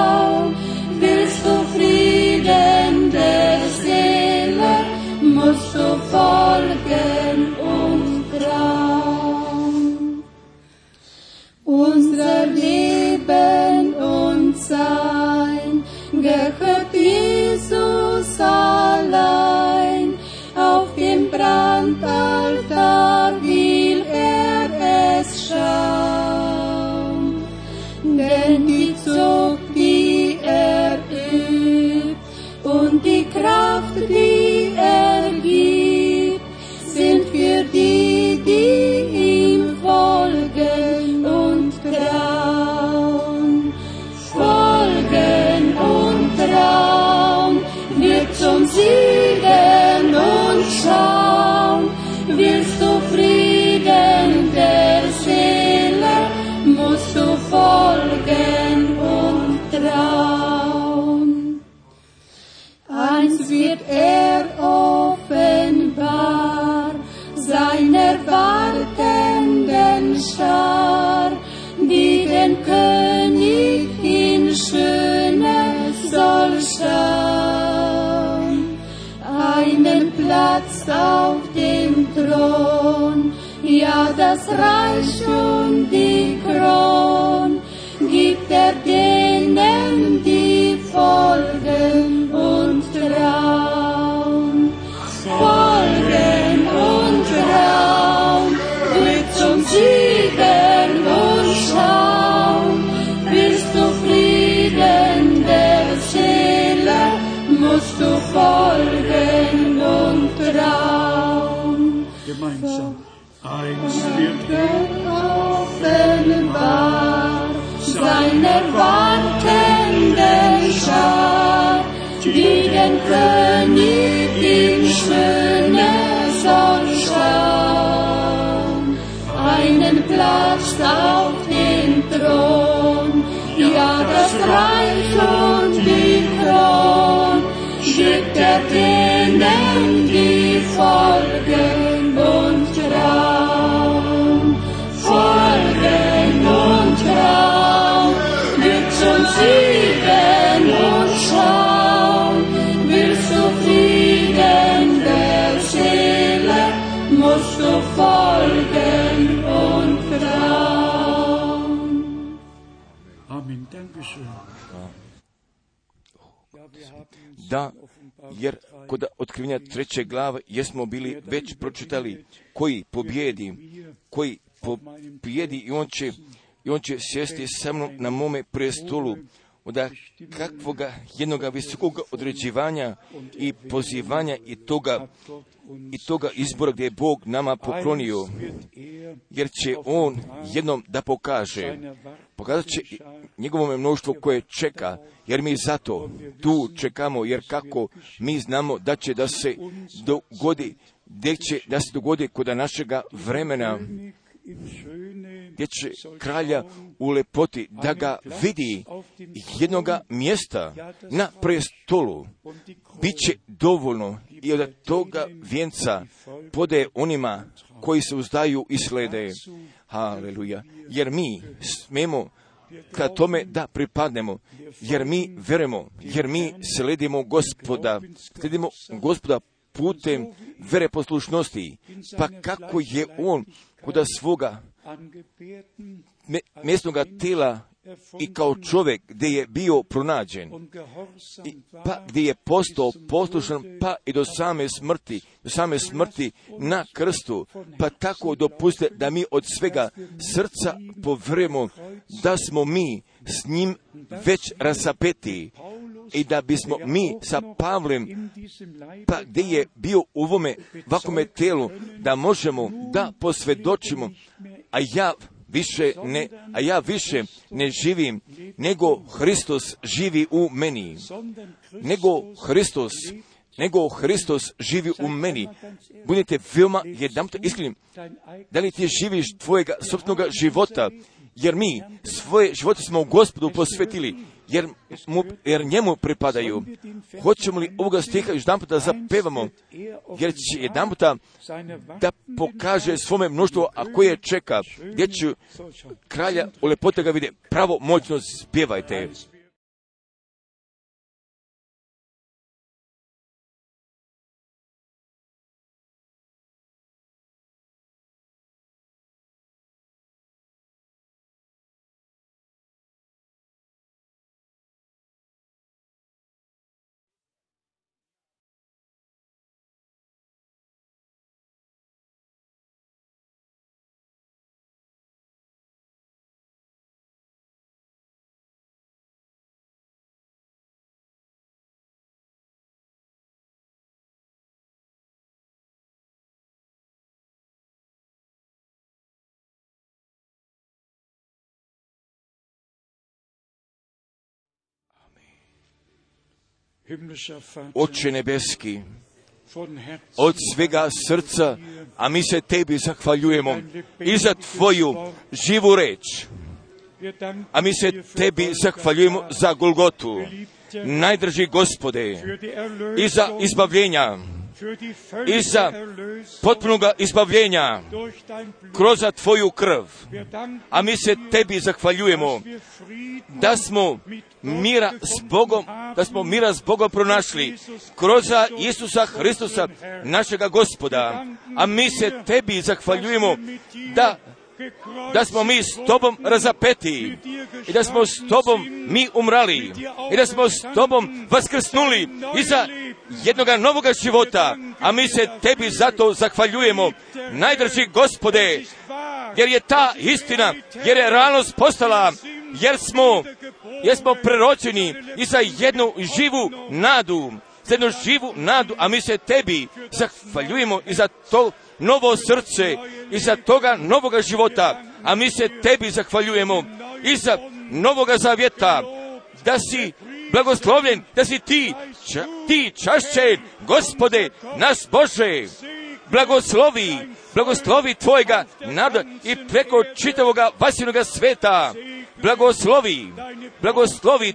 Seiner wartenden Schar, die den König in Schöne soll schauen. Einen Platz auf dem Thron, ja das Reich und die Kron, gibt er denen, die folgen Gemeinsam. Eins wird offenbar seiner wartenden Schar, die den König in Schöne schauen. Einen Platz auf dem Thron, ja das Reich und die Kron, gibt er denen, die folgen Da, jer kod otkrivenja treće glave jesmo bili već pročitali koji pobjedi, koji pobjedi i on će, i on će sjesti sa mnom na mome prestolu. Onda kakvoga jednoga visokog određivanja i pozivanja i toga, i toga izbora gdje je Bog nama poklonio, jer će On jednom da pokaže, pokazat će njegovome mnoštvo koje čeka, jer mi zato tu čekamo, jer kako mi znamo da će da se dogodi, gdje će da se dogodi kod našega vremena, gdje će kralja u lepoti da ga vidi jednoga mjesta na prestolu, bit će dovoljno i od toga vjenca pode onima koji se uzdaju i slede. Haleluja. Jer mi smemo ka tome da pripadnemo, jer mi veremo, jer mi sledimo gospoda, sledimo gospoda putem vere poslušnosti, pa kako je on kuda svoga mjesnoga tela i kao čovjek gdje je bio pronađen, i, pa gdje je postao poslušan pa i do same smrti, do same smrti na krstu, pa tako dopuste da mi od svega srca povremo da smo mi s njim već rasapeti i da bismo mi sa Pavlem, pa gdje je bio u ovome vakome telu, da možemo da posvjedočimo, a ja više ne, a ja više ne živim, nego Hristos živi u meni. Nego Hristos, nego Hristos živi u meni. Budite veoma jedan iskreni. Da li ti živiš tvojega sobstvenog života jer mi svoje živote smo u gospodu posvetili, jer, mu, jer njemu pripadaju. Hoćemo li ovoga stiha još puta zapevamo, jer će jedan puta da pokaže svome mnoštvo, a koje čeka, gdje će kralja u lepote ga vide, pravo moćno spjevajte. Oče nebeski, od svega srca, a mi se tebi zahvaljujemo i za tvoju živu reč. A mi se tebi zahvaljujemo za Golgotu, najdrži gospode, i za izbavljenja, i za potpunoga izbavljenja kroz tvoju krv. A mi se tebi zahvaljujemo da smo mira s Bogom, da smo mira s Bogom pronašli kroz Isusa Hristusa, našega gospoda. A mi se tebi zahvaljujemo da da smo mi s tobom razapeti i da smo s tobom mi umrali i da smo s tobom vaskrsnuli iza jednoga novoga života, a mi se tebi zato zahvaljujemo, najdrži gospode, jer je ta istina, jer je realnost postala, jer smo, jer smo preročeni i za jednu živu nadu, za jednu živu nadu, a mi se tebi zahvaljujemo i za to novo srce i za toga novoga života, a mi se tebi zahvaljujemo i za novoga zavjeta, da si blagoslovljen, da si ti, ča, ti čašćen, gospode, nas Bože, blagoslovi, blagoslovi tvojega nada i preko čitavoga vasinoga sveta, blagoslovi, blagoslovi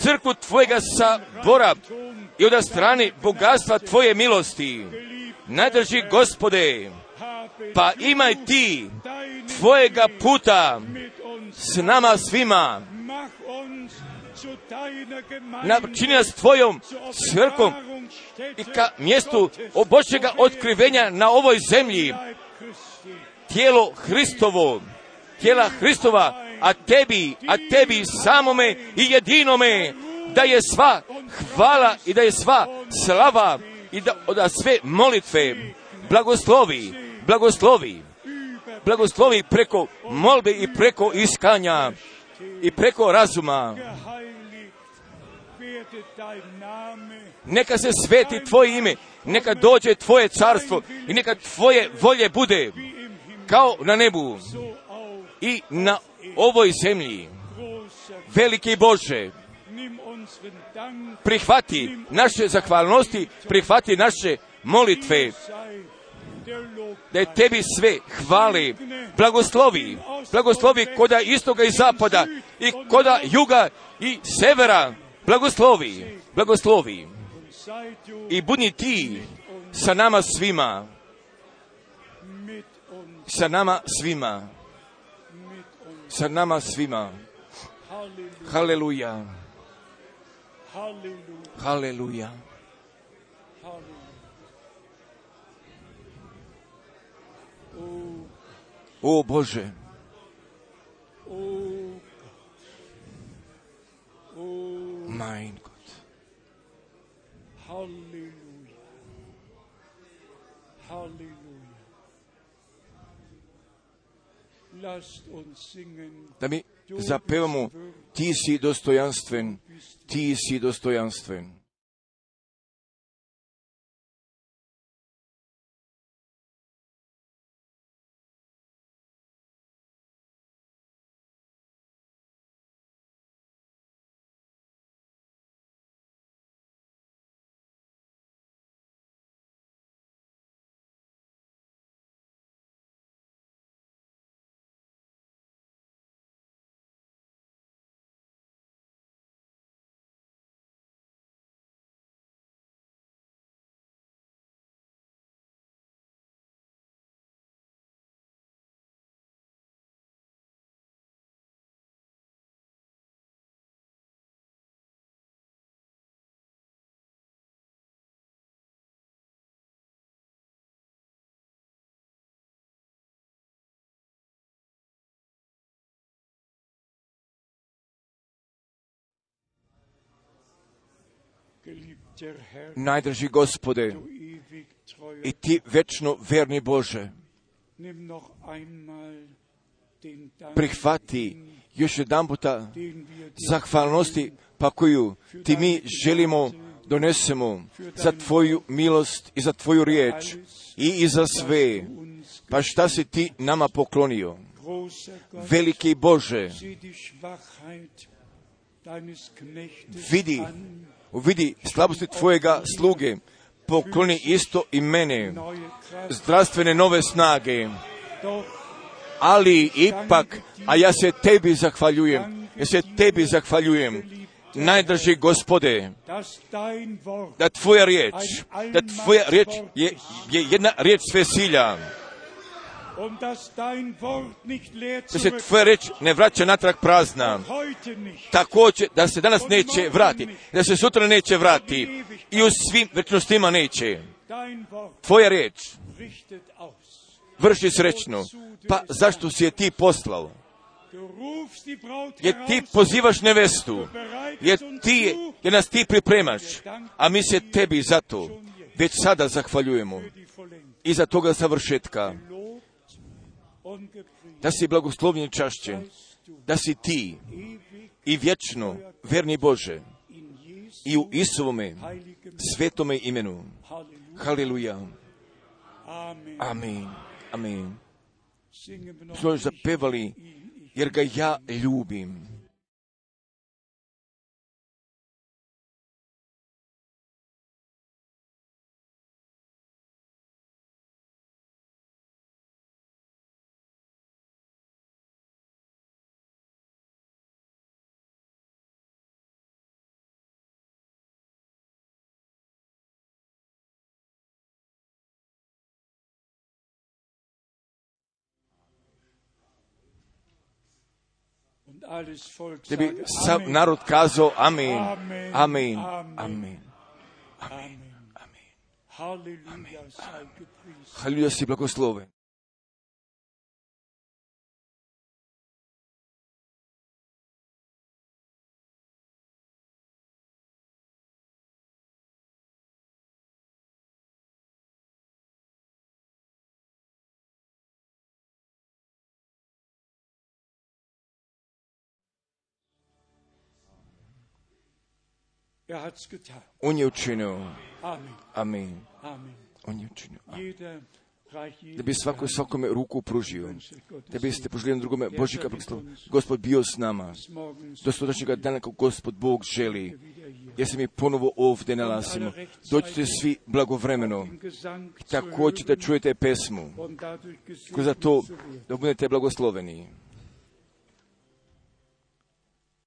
crkvu tvojega sabora i od strane bogatstva tvoje milosti. Nadrži gospode, pa imaj ti tvojega puta s nama svima. Načini nas tvojom crkom i ka mjestu Božjega otkrivenja na ovoj zemlji. Tijelo Hristovo, tijela Hristova, a tebi, a tebi samome i jedinome, da je sva hvala i da je sva slava i da, da sve molitve blagoslovi, blagoslovi, blagoslovi preko molbe i preko iskanja i preko razuma. Neka se sveti tvoje ime, neka dođe tvoje carstvo i neka tvoje volje bude kao na nebu i na ovoj zemlji. Veliki Bože, prihvati naše zahvalnosti, prihvati naše molitve, da je tebi sve hvali, blagoslovi, blagoslovi koda istoga i zapada i koda juga i severa, blagoslovi, blagoslovi. I budi ti sa nama svima, sa nama svima, sa nama svima. Haleluja. Haleluja. O Bože, mein Gott, Halleluja. Halleluja. Lasst uns singen. da mi zapevamo, ti si dostojanstven, ti si dostojanstven. Najdrži gospode i ti večno verni Bože, prihvati još jedan puta zahvalnosti pa koju ti mi želimo donesemo za tvoju milost i za tvoju riječ i, i za sve. Pa šta si ti nama poklonio? Veliki Bože, vidi, vidi slabosti tvojega sluge, pokloni isto i mene, zdravstvene nove snage, ali ipak, a ja se tebi zahvaljujem, ja se tebi zahvaljujem, najdrži gospode, da tvoja riječ, da tvoja riječ je, je jedna riječ svesilja, da se tvoja riječ ne vraća natrag prazna, također da se danas neće vrati, da se sutra neće vrati. i u svim večnostima neće. Tvoja aus. vrši srećno, pa zašto si je ti poslao? Jer ti pozivaš nevestu, jer ti, jer nas ti pripremaš, a mi se tebi zato već sada zahvaljujemo. i za toga gepriesen da si blagoslovljen čašće, da si ti i vječno verni Bože i u Isovome svetome imenu. Haleluja. Wir noch Smo još zapevali, jer ga ja ljubim. Da bi sage sav Amen. narod kazao amen. Amen. Amen. Amen. Amen. Amen. Halleluja sei gepriesen. Haleluja si blagosloven. On je učinio. Amen. On je učinio. Da bi svako svakome ruku pružio. Da biste poželjeli drugome Božjega blagoslova. Gospod bio s nama. Do sutrašnjega dana kako Gospod Bog želi. Jer se mi ponovo ovdje nalazimo. Dođite svi blagovremeno. Također da čujete pesmu. za to da budete blagosloveni.